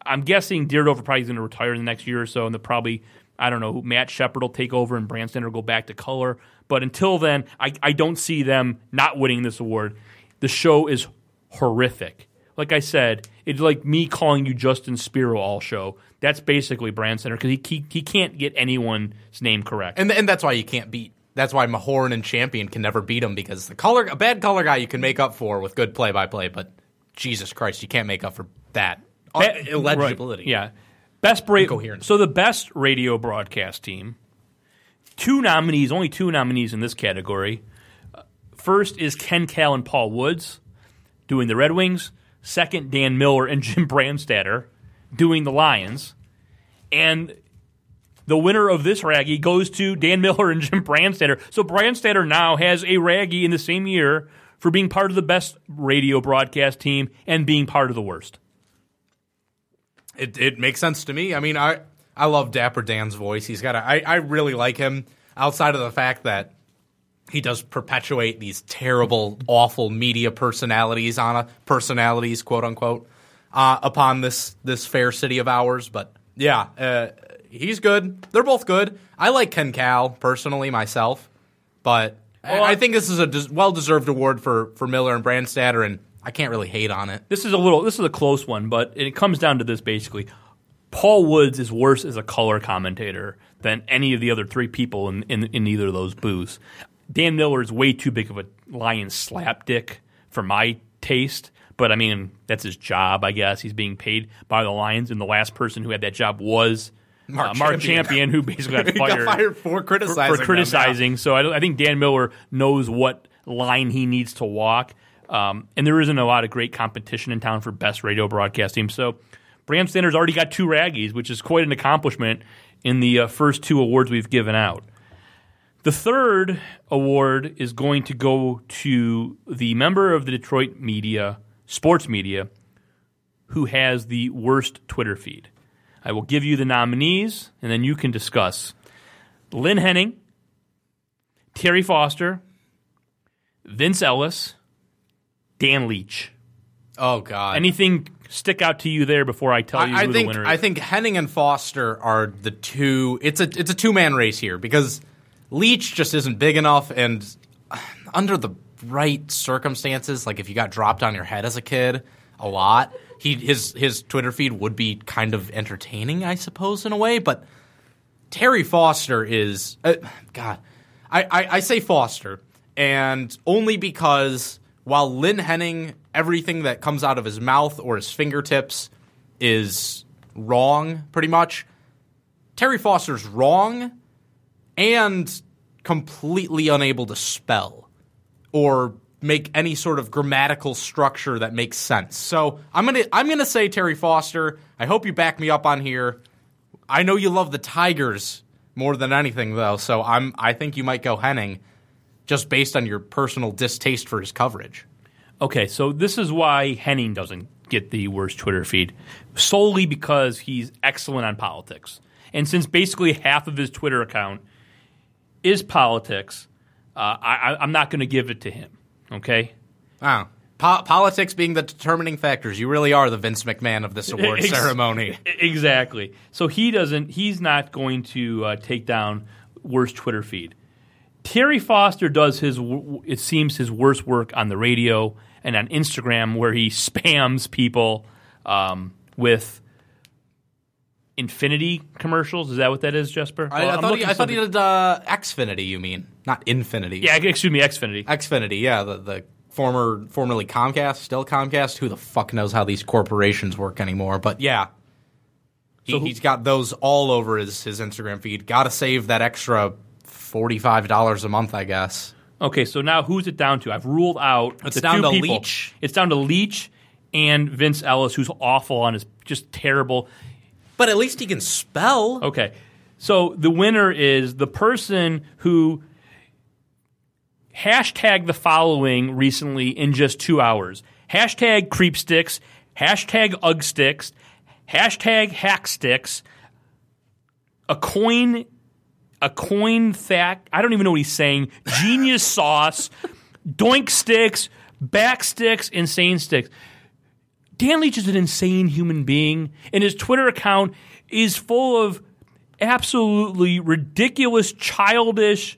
[SPEAKER 2] I'm guessing Dierdorf probably going to retire in the next year or so, and they'll probably I don't know who Matt Shepard will take over and Brandstatter will go back to color. But until then, I, I don't see them not winning this award. The show is horrific. Like I said, it's like me calling you Justin Spiro all show. That's basically Brand Center because he, he he can't get anyone's name correct.
[SPEAKER 4] and and that's why you can't beat. That's why Mahorn and Champion can never beat him because the color a bad color guy you can make up for with good play by play, but Jesus Christ, you can't make up for that illegibility.
[SPEAKER 2] right, Yeah, best
[SPEAKER 4] Incoherence.
[SPEAKER 2] So the best radio broadcast team. Two nominees, only two nominees in this category. Uh, First is Ken Kal and Paul Woods doing the Red Wings. Second, Dan Miller and Jim Brandstatter doing the Lions. And the winner of this Raggy goes to Dan Miller and Jim Brandstatter. So Brandstatter now has a Raggy in the same year for being part of the best radio broadcast team and being part of the worst.
[SPEAKER 4] It it makes sense to me. I mean, I I love Dapper Dan's voice. He's got a, I I really like him outside of the fact that he does perpetuate these terrible, awful media personalities on a personalities, quote unquote, uh, upon this this fair city of ours. But yeah, uh, he's good. They're both good. I like Ken Kal personally myself, but I, I think this is a des- well deserved award for for Miller and Brandstatter, and I can't really hate on it.
[SPEAKER 2] This is a little. This is a close one, but it comes down to this basically. Paul Woods is worse as a color commentator than any of the other three people in, in, in either of those booths. Dan Miller is way too big of a lion slapdick for my taste, but I mean that's his job, I guess. He's being paid by the Lions, and the last person who had that job was
[SPEAKER 4] Mark
[SPEAKER 2] uh, Mark
[SPEAKER 4] Champion.
[SPEAKER 2] Champion, who basically got
[SPEAKER 4] He got
[SPEAKER 2] fired,
[SPEAKER 4] fired for
[SPEAKER 2] for,
[SPEAKER 4] criticizing
[SPEAKER 2] for
[SPEAKER 4] them,
[SPEAKER 2] criticizing. So I, I think Dan Miller knows what line he needs to walk. Um, and there isn't a lot of great competition in town for best radio broadcast team. So Brandstatter's already got two Raggies, which is quite an accomplishment in the uh, first two awards we've given out. The third award is going to go to the member of the Detroit media, sports media, who has the worst Twitter feed. I will give you the nominees, and then you can discuss. Lynn Henning, Terry Foster, Vince Ellis, Dan Leach.
[SPEAKER 4] Oh God!
[SPEAKER 2] Anything stick out to you there before I tell you
[SPEAKER 4] I, I
[SPEAKER 2] who
[SPEAKER 4] think
[SPEAKER 2] the winner is?
[SPEAKER 4] I think Henning and Foster are the two. It's a it's a two man race here because Leach just isn't big enough, and uh, under the right circumstances, like if you got dropped on your head as a kid a lot, he his his Twitter feed would be kind of entertaining, I suppose, in a way. But Terry Foster is uh, God. I, I, I say Foster, and only because while Lynn Henning, everything that comes out of his mouth or his fingertips is wrong, pretty much. Terry Foster's wrong and completely unable to spell or make any sort of grammatical structure that makes sense. So I'm gonna I'm gonna say Terry Foster. I hope you back me up on here. I know you love the Tigers more than anything though, so I'm I think you might go Henning just based on your personal distaste for his coverage.
[SPEAKER 2] Okay, so this is why Henning doesn't get the worst Twitter feed solely because he's excellent on politics. And since basically half of his Twitter account is politics, uh, I, I, I'm not going to give it to him. Okay.
[SPEAKER 4] Wow. Po- politics being the determining factors. You really are the Vince McMahon of this award
[SPEAKER 2] Ex-
[SPEAKER 4] ceremony.
[SPEAKER 2] Exactly. So he doesn't. He's not going to uh, take down worst Twitter feed. Terry Foster does his. It seems his worst work on the radio and on Instagram, where he spams people um, with infinity commercials. Is that what that is, Jesper?
[SPEAKER 4] I,
[SPEAKER 2] Well,
[SPEAKER 4] I thought, he, I thought he did uh, Xfinity, you mean? Not Infinity.
[SPEAKER 2] Yeah, excuse me, Xfinity.
[SPEAKER 4] Xfinity, yeah, the, the former formerly Comcast, still Comcast. Who the fuck knows how these corporations work anymore? But yeah, he,
[SPEAKER 2] So
[SPEAKER 4] he's got those all over his, his Instagram feed. Got to save that extra forty five dollars a month, I guess.
[SPEAKER 2] Okay, so now who's it down to? I've ruled out
[SPEAKER 4] It's
[SPEAKER 2] the
[SPEAKER 4] down
[SPEAKER 2] two
[SPEAKER 4] to
[SPEAKER 2] people.
[SPEAKER 4] Leach.
[SPEAKER 2] It's down to Leach and Vince Ellis, who's awful on his just terrible.
[SPEAKER 4] But at least he can spell.
[SPEAKER 2] Okay, so the winner is the person who hashtag the following recently in just two hours. Hashtag creepsticks, hashtag ugsticks, hashtag hacksticks, a coin, a coin fact. I don't even know what he's saying. Genius sauce, doink sticks, back sticks, insane sticks. Dan Leach is an insane human being, and his Twitter account is full of absolutely ridiculous, childish,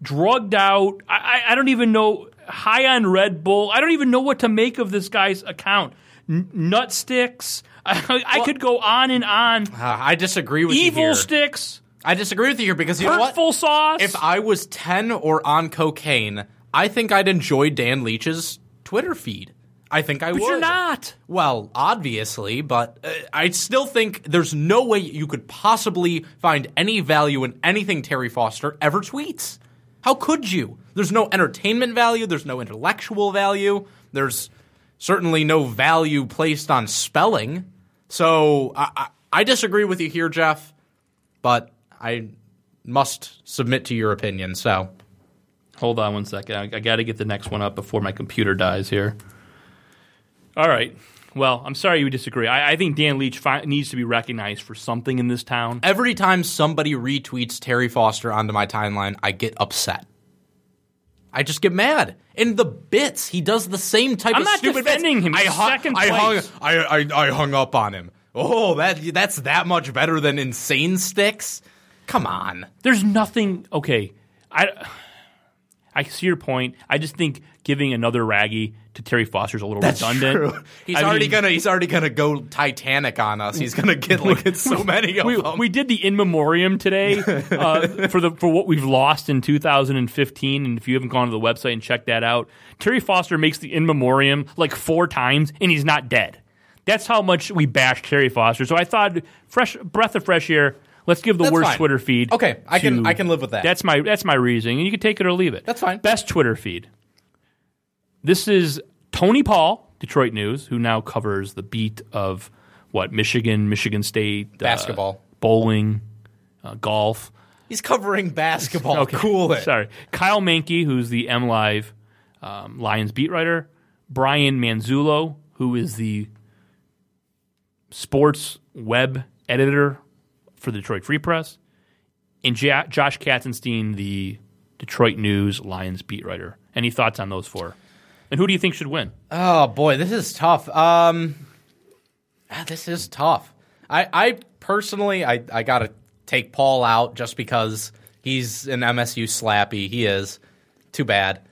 [SPEAKER 2] drugged out. I, I, I don't even know high on Red Bull. I don't even know what to make of this guy's account. N- nut sticks. I, I could go on and on.
[SPEAKER 4] Uh, I disagree with you
[SPEAKER 2] Evil sticks.
[SPEAKER 4] I disagree with you here because you know what?
[SPEAKER 2] Hurtful sauce.
[SPEAKER 4] If I was 10 or on cocaine, I think I'd enjoy Dan Leach's Twitter feed. I think I
[SPEAKER 2] but
[SPEAKER 4] would.
[SPEAKER 2] you're not.
[SPEAKER 4] Well, obviously, but uh, I still think there's no way you could possibly find any value in anything Terry Foster ever tweets. How could you? There's no entertainment value, there's no intellectual value, there's certainly no value placed on spelling. So I, I, I disagree with you here, Jeff, but I must submit to your opinion. So
[SPEAKER 2] Hold on one second. I, I got to get the next one up before my computer dies here. All right. Well, I'm sorry you disagree. I, I think Dan Leach fi- needs to be recognized for something in this town.
[SPEAKER 4] every time somebody retweets Terry Foster onto my timeline, I get upset. I just get mad. In the bits, he does the same type
[SPEAKER 2] I'm
[SPEAKER 4] of
[SPEAKER 2] not
[SPEAKER 4] stupid
[SPEAKER 2] defending
[SPEAKER 4] bits.
[SPEAKER 2] him.
[SPEAKER 4] I hung,
[SPEAKER 2] second
[SPEAKER 4] I hung. I, I, I hung up on him. Oh, that that's that much better than insane sticks. Come on.
[SPEAKER 2] There's nothing. Okay, I I see your point. I just think giving another raggy to Terry Foster is a little redundant.
[SPEAKER 4] True. He's
[SPEAKER 2] I
[SPEAKER 4] already
[SPEAKER 2] mean,
[SPEAKER 4] gonna he's already gonna go Titanic on us. He's gonna get like so many of
[SPEAKER 2] We,
[SPEAKER 4] them.
[SPEAKER 2] we did the in memoriam today uh, for the for what we've lost in 2015, and if you haven't gone to the website and checked that out, Terry Foster makes the in memoriam like four times, and he's not dead. That's how much we bashed Terry Foster. So I thought, fresh breath of fresh air. Let's give the
[SPEAKER 4] That's
[SPEAKER 2] worst
[SPEAKER 4] fine.
[SPEAKER 2] Twitter feed.
[SPEAKER 4] Okay, I can-
[SPEAKER 2] to-
[SPEAKER 4] I can live with that.
[SPEAKER 2] That's my that's my reasoning, and you can take it or leave it.
[SPEAKER 4] That's fine.
[SPEAKER 2] Best Twitter feed. This is Tony Paul, Detroit News, who now covers the beat of what Michigan, Michigan State, uh,
[SPEAKER 4] Basketball.
[SPEAKER 2] bowling, uh, golf.
[SPEAKER 4] he's covering basketball. Cool it.
[SPEAKER 2] Sorry, Kyle Meinke, who's the M Live um, Lions beat writer. Brian Manzullo, who is the sports web editor for the Detroit Free Press, and Josh Katzenstein, the Detroit News Lions beat writer. Any thoughts on those four? And who do you think should win?
[SPEAKER 4] Oh boy, this is tough. Um, ah, this is tough. I, I personally, I, I gotta take Paul out just because he's an MSU slappy. He is. Too bad.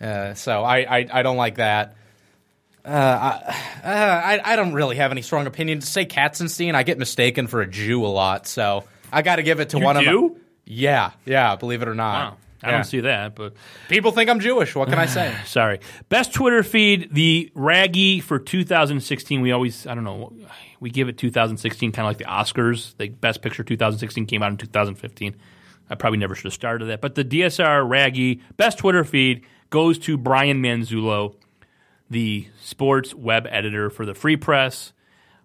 [SPEAKER 4] Uh, so I, I, I don't like that. Uh, I, uh, I, I don't really have any strong opinion. To say Katzenstein, I get mistaken for a Jew a lot, so I got to give it to
[SPEAKER 2] You
[SPEAKER 4] one of
[SPEAKER 2] do?
[SPEAKER 4] them. Yeah, yeah. Believe it or not.
[SPEAKER 2] Wow, I
[SPEAKER 4] Yeah.
[SPEAKER 2] don't see that, but
[SPEAKER 4] People think I'm Jewish. What can I say?
[SPEAKER 2] Sorry. Best Twitter feed, the Raggy for 2016. We always, I don't know, we give it 2016, kind of like the Oscars. The Best Picture 2016 came out in 2015. I probably never should have started that. But the DSR Raggy Best Twitter feed goes to Brian Manzullo, the sports web editor for the Free Press.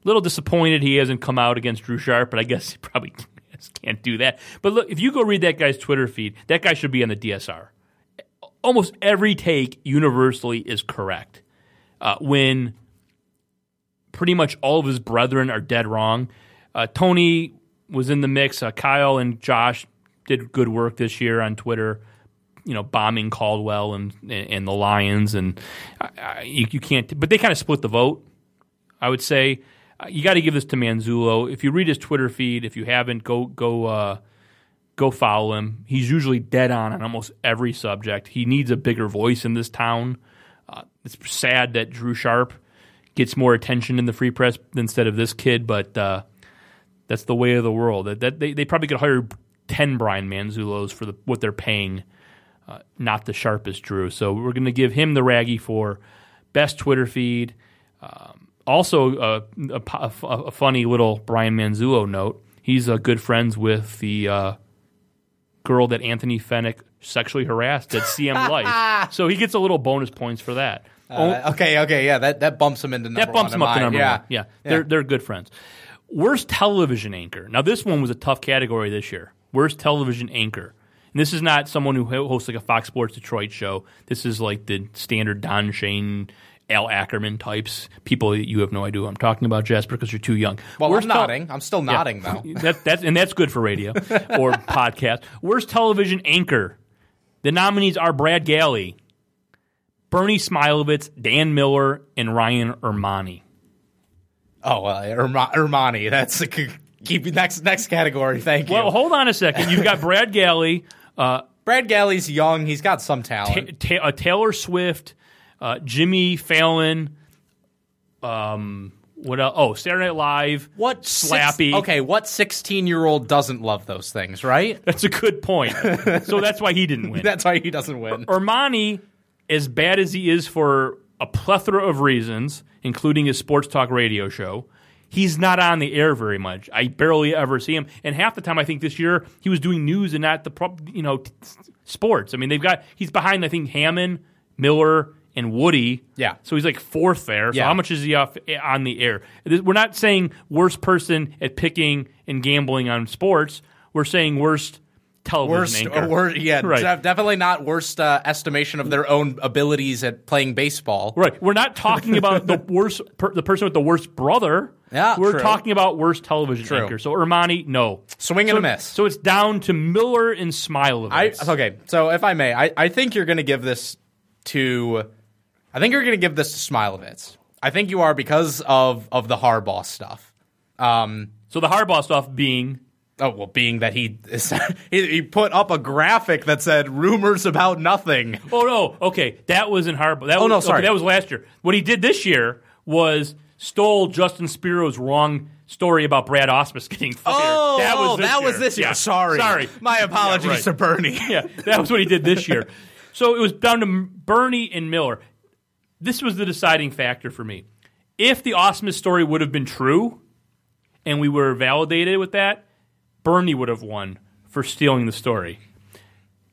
[SPEAKER 2] A little disappointed he hasn't come out against Drew Sharp, but I guess he probably can't do that. But look, if you go read that guy's Twitter feed, that guy should be on the DSR almost every take universally is correct. Uh, when pretty much all of his brethren are dead wrong, uh, Tony was in the mix. Uh, Kyle and Josh did good work this year on Twitter. You know, bombing Caldwell and and, the Lions, and you, you can't. But they kind of split the vote. I would say you got to give this to Manzullo. If you read his Twitter feed, if you haven't, go go uh, go follow him. He's usually dead on on almost every subject. He needs a bigger voice in this town. Uh, it's sad that Drew Sharp gets more attention in the free press instead of this kid, but uh, that's the way of the world. That, that they, they probably could hire ten Brian Manzulos for the, what they're paying, uh, not the sharpest Drew. So we're going to give him the raggy for best Twitter feed. Um, also, uh, a, a, a funny little Brian Manzullo note. He's uh, good friends with the uh, girl that Anthony Fenech sexually harassed at CM Life, so he gets a little bonus points for that.
[SPEAKER 4] Uh, okay, okay, yeah, that, that bumps him into number
[SPEAKER 2] That bumps
[SPEAKER 4] one
[SPEAKER 2] them up to number
[SPEAKER 4] yeah.
[SPEAKER 2] one. Yeah, they're they're good friends. Worst television anchor. Now this one was a tough category this year. Worst television anchor. And this is not someone who hosts like a Fox Sports Detroit show. This is like the standard Don Shane, Al Ackerman types. People you have no idea who I'm talking about, Jasper, because you're too young.
[SPEAKER 4] Well,
[SPEAKER 2] Worst
[SPEAKER 4] I'm nodding. I'm still nodding, though.
[SPEAKER 2] that, that's and that's good for radio or podcast. Worst television anchor. The nominees are Brad Galli, Bernie Smilovitz, Dan Miller, and Ryan Ermanni.
[SPEAKER 4] Oh, Erma- Ermani. That's a, keep next next category. Thank you.
[SPEAKER 2] Well, hold on a second. You've got Brad Galli, uh,
[SPEAKER 4] Brad Galli's young. He's got some talent.
[SPEAKER 2] Ta- uh, Taylor Swift, uh, Jimmy Fallon. Um, what else? Oh, Saturday Night Live.
[SPEAKER 4] what six-
[SPEAKER 2] Slappy?
[SPEAKER 4] okay, what 16 year old doesn't love those things, right?
[SPEAKER 2] That's a good point. so that's why he didn't win.
[SPEAKER 4] That's why he doesn't win.
[SPEAKER 2] Armani, as bad as he is for a plethora of reasons, including his sports talk radio show, he's not on the air very much. I barely ever see him, and half the time I think this year he was doing news and not the you know t- sports. I mean, they've got he's behind I think Hammond, Miller, and Woody.
[SPEAKER 4] Yeah.
[SPEAKER 2] so he's like fourth there. So
[SPEAKER 4] Yeah.
[SPEAKER 2] how much is he off eh, on the air? We're not saying worst person at picking and gambling on sports. We're saying worst television
[SPEAKER 4] Worst,
[SPEAKER 2] anchor.
[SPEAKER 4] or wor- yeah,
[SPEAKER 2] Right.
[SPEAKER 4] def- definitely not worst uh, estimation of their own abilities at playing baseball.
[SPEAKER 2] Right. We're not talking about the worst, per, the person with the worst brother.
[SPEAKER 4] Yeah,
[SPEAKER 2] We're
[SPEAKER 4] true.
[SPEAKER 2] talking about worst television
[SPEAKER 4] True.
[SPEAKER 2] anchor. So Ermanni, no.
[SPEAKER 4] Swing and
[SPEAKER 2] so,
[SPEAKER 4] a miss.
[SPEAKER 2] So it's down to Miller and
[SPEAKER 4] I okay. So if I may, I, I think you're going to give this to. I think you're going to give this to Smilovitz. I think you are because of of the Harbaugh stuff. Um,
[SPEAKER 2] So the Harbaugh stuff being
[SPEAKER 4] oh well, being that he he, he put up a graphic that said rumors about nothing.
[SPEAKER 2] Oh no, okay, that was in Harbaugh. That
[SPEAKER 4] Oh,
[SPEAKER 2] was,
[SPEAKER 4] no,
[SPEAKER 2] okay,
[SPEAKER 4] sorry.
[SPEAKER 2] that was last year. What he did this year was stole Justin Spiro's wrong story about Brad Ausmus getting fired.
[SPEAKER 4] Oh,
[SPEAKER 2] that was
[SPEAKER 4] oh,
[SPEAKER 2] this
[SPEAKER 4] that
[SPEAKER 2] year.
[SPEAKER 4] was this year.
[SPEAKER 2] Yeah.
[SPEAKER 4] Sorry,
[SPEAKER 2] sorry.
[SPEAKER 4] My apologies
[SPEAKER 2] Yeah, right.
[SPEAKER 4] to Bernie.
[SPEAKER 2] yeah, that was what he did this year. So it was down to Bernie and Miller. This was the deciding factor for me. If the Ausmus story would have been true, and we were validated with that, Bernie would have won for stealing the story.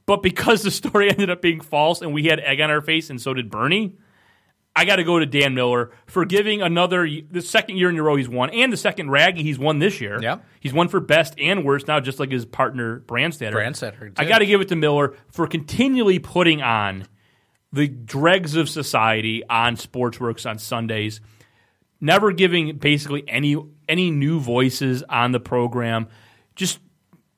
[SPEAKER 2] But because the story ended up being false and we had egg on our face, and so did Bernie, I got to go to Dan Miller for giving another the second year in a row he's won, and the second raggy he's won this year.
[SPEAKER 4] Yeah.
[SPEAKER 2] he's won for best and worst now, just like his partner Brandstatter.
[SPEAKER 4] Brandstatter,
[SPEAKER 2] I got to give it to Miller for continually putting on the dregs of society on Sportsworks on Sundays, never giving basically any any new voices on the program. Just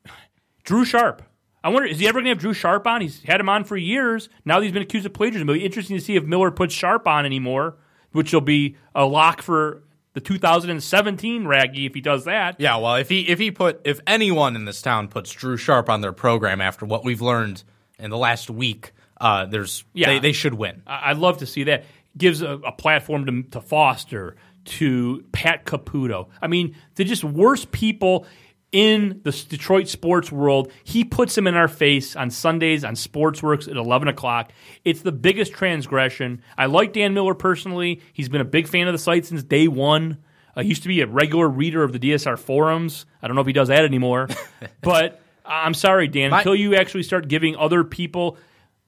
[SPEAKER 2] Drew Sharp. I wonder, is he ever going to have Drew Sharp on? He's had him on for years. Now that he's been accused of plagiarism. It'll be interesting to see if Miller puts Sharp on anymore, which will be a lock for the 2017 Raggy if he does that.
[SPEAKER 4] Yeah, well, if he if he put if anyone in this town puts Drew Sharp on their program after what we've learned in the last week, uh, there's
[SPEAKER 2] Yeah.
[SPEAKER 4] they, they should win.
[SPEAKER 2] I- I'd love to see that. Gives a, a platform to, to Foster, to Pat Caputo. I mean, the just worst people in the Detroit sports world. He puts them in our face on Sundays on Sportsworks at 11 o'clock. It's the biggest transgression. I like Dan Miller personally. He's been a big fan of the site since day one. Uh, he used to be a regular reader of the DSR forums. I don't know if he does that anymore. but I'm sorry, Dan.
[SPEAKER 4] My-
[SPEAKER 2] until you actually start giving other people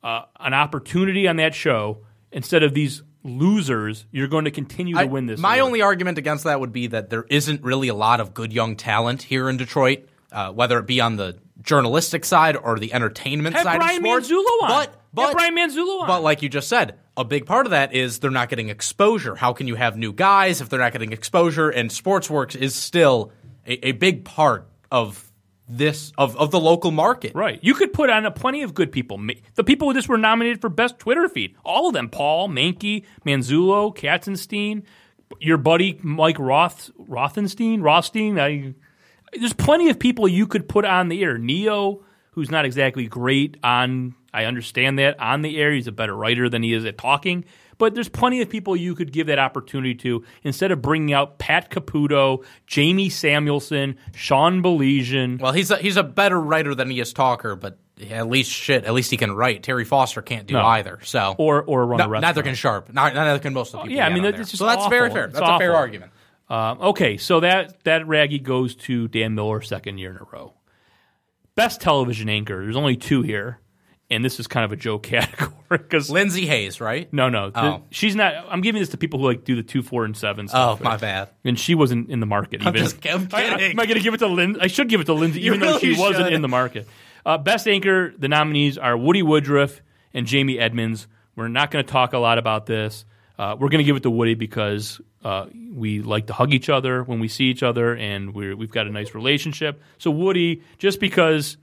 [SPEAKER 2] uh, an opportunity on that show instead of these losers, you're going to continue to
[SPEAKER 4] I-
[SPEAKER 2] win this.
[SPEAKER 4] My
[SPEAKER 2] award.
[SPEAKER 4] only argument against that would be that there isn't really a lot of good young talent here in Detroit, uh, whether it be on the journalistic side or the entertainment
[SPEAKER 2] have
[SPEAKER 4] side
[SPEAKER 2] Brian
[SPEAKER 4] of sports.
[SPEAKER 2] Manzullo on.
[SPEAKER 4] But but
[SPEAKER 2] Brian Manzullo on.
[SPEAKER 4] But like you just said, a big part of that is they're not getting exposure. How can you have new guys if they're not getting exposure? And Sportsworks is still a, a big part of this of, of the local market.
[SPEAKER 2] Right. You could put on a plenty of good people. The people who just were nominated for best Twitter feed, all of them: Paul, Meinke, Manzullo, Katzenstein, your buddy Mike Roth, Rothenstein, Rothstein. I, there's plenty of people you could put on the air. Niyo, who's not exactly great on. I understand that on the air, he's a better writer than he is at talking. But there's plenty of people you could give that opportunity to instead of bringing out Pat Caputo, Jamie Samuelson, Sean Baligian.
[SPEAKER 4] Well, he's a, he's a better writer than he is talker, but at least shit, at least he can write. Terry Foster can't do
[SPEAKER 2] No.
[SPEAKER 4] either. So
[SPEAKER 2] Or or run
[SPEAKER 4] No,
[SPEAKER 2] a restaurant.
[SPEAKER 4] neither can Sharp. Not, neither can most of the people.
[SPEAKER 2] yeah, I mean, that's just
[SPEAKER 4] so that's very
[SPEAKER 2] awful.
[SPEAKER 4] fair.
[SPEAKER 2] It's
[SPEAKER 4] That's a fair argument.
[SPEAKER 2] Um, okay, so that that raggy goes to Dan Miller, second year in a row. Best television anchor. There's only two here, and this is kind of a joke category because
[SPEAKER 4] Lindsay Hayes, right?
[SPEAKER 2] no, no, the-
[SPEAKER 4] Oh.
[SPEAKER 2] she's not. I'm giving this to people who like do the two, four, and seven. Stuff, Oh,
[SPEAKER 4] my bad.
[SPEAKER 2] And she wasn't in the market. Even.
[SPEAKER 4] just- I'm
[SPEAKER 2] I- I-
[SPEAKER 4] kidding.
[SPEAKER 2] am I going to give it to Lindsay? I should give it to Lindsay, even though she
[SPEAKER 4] really
[SPEAKER 2] wasn't in the market. Uh, best anchor. The nominees are Woody Woodruff and Jamie Edmonds. We're not going to talk a lot about this. Uh, we're going to give it to Woody because uh, we like to hug each other when we see each other, and we're, we've got a nice relationship. So Woody, just because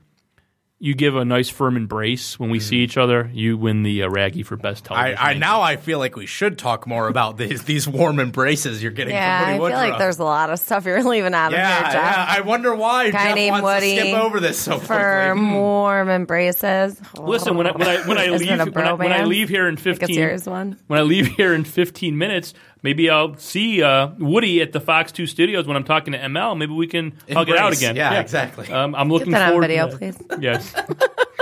[SPEAKER 2] you give a nice firm embrace when we see each other, you win the uh, Raggy for best
[SPEAKER 4] Mm. I. I now I feel like we should talk more about these these warm embraces you're getting
[SPEAKER 5] Yeah,
[SPEAKER 4] from
[SPEAKER 5] I
[SPEAKER 4] Woody
[SPEAKER 5] feel
[SPEAKER 4] Woodruff.
[SPEAKER 5] like there's a lot of stuff you're leaving out of
[SPEAKER 4] yeah,
[SPEAKER 5] here, Jeff.
[SPEAKER 4] yeah. I wonder why
[SPEAKER 5] Guy
[SPEAKER 4] Jeff
[SPEAKER 5] named
[SPEAKER 4] wants
[SPEAKER 5] Woody
[SPEAKER 4] to skip over this so
[SPEAKER 5] for
[SPEAKER 4] quickly. Hmm.
[SPEAKER 5] warm embraces.
[SPEAKER 2] Listen, when I when I when I leave when I, when I leave here in fifteen
[SPEAKER 5] serious one.
[SPEAKER 2] when I leave here in fifteen minutes, maybe I'll see uh, Woody at the Fox Two Studios when I'm talking to ML. Maybe we can hug it out again.
[SPEAKER 4] Yeah, exactly.
[SPEAKER 2] Um, I'm looking
[SPEAKER 5] that on
[SPEAKER 2] forward
[SPEAKER 5] video,
[SPEAKER 2] to
[SPEAKER 5] please.
[SPEAKER 2] Yes.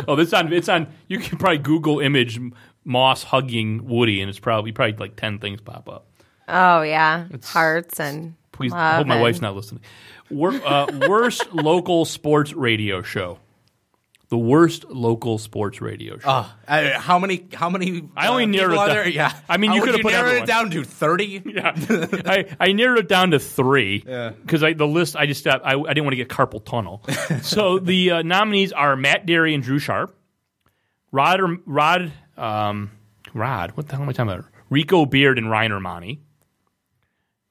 [SPEAKER 2] oh, this on it's on. You can probably Google image Moss hugging Woody, and it's probably probably like ten things pop up.
[SPEAKER 5] Oh yeah, it's, hearts and
[SPEAKER 2] Please, I hope my
[SPEAKER 5] and-
[SPEAKER 2] wife's not listening. Wor- uh, worst local sports radio show. The worst local sports radio show.
[SPEAKER 4] Uh, I- how many? How many?
[SPEAKER 2] I only
[SPEAKER 4] uh,
[SPEAKER 2] narrowed it down.
[SPEAKER 4] there? Yeah.
[SPEAKER 2] I mean,
[SPEAKER 4] How
[SPEAKER 2] you could've
[SPEAKER 4] narrowed
[SPEAKER 2] everyone.
[SPEAKER 4] it down to thirty.
[SPEAKER 2] Yeah, I, I narrowed it down to three because I the list I just got, I, I didn't want to get carpal tunnel. so the uh, nominees are Matt Dery and Drew Sharp, Rod Rod um, Rod. What the hell am I talking about? Rico Beard and Ryan Ermanni,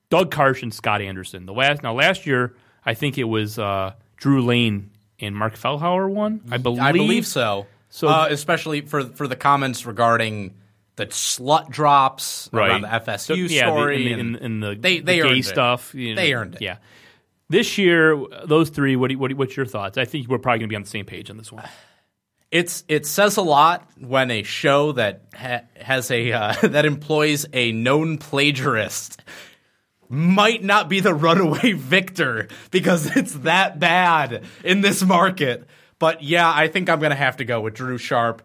[SPEAKER 2] Doug Karsh and Scott Anderson. The last now last year I think it was uh, Drew Lane and Mark Fellhauer won. I believe.
[SPEAKER 4] I believe so.
[SPEAKER 2] So-
[SPEAKER 4] uh, especially for for the comments regarding the slut drops around the FSU
[SPEAKER 2] So, yeah, the-
[SPEAKER 4] story
[SPEAKER 2] and
[SPEAKER 4] and,
[SPEAKER 2] the, and, and the,
[SPEAKER 4] they- they
[SPEAKER 2] the
[SPEAKER 4] earned
[SPEAKER 2] gay
[SPEAKER 4] it.
[SPEAKER 2] stuff. you know,
[SPEAKER 4] They earned it.
[SPEAKER 2] Yeah. This year, those three. What, do what, do what's your thoughts? I think we're probably going to be on the same page on this one.
[SPEAKER 4] it's it says a lot when a show that ha- has a uh, that employs a known plagiarist might not be the runaway victor because it's that bad in this market. But yeah, I think I'm gonna have to go with Drew Sharp.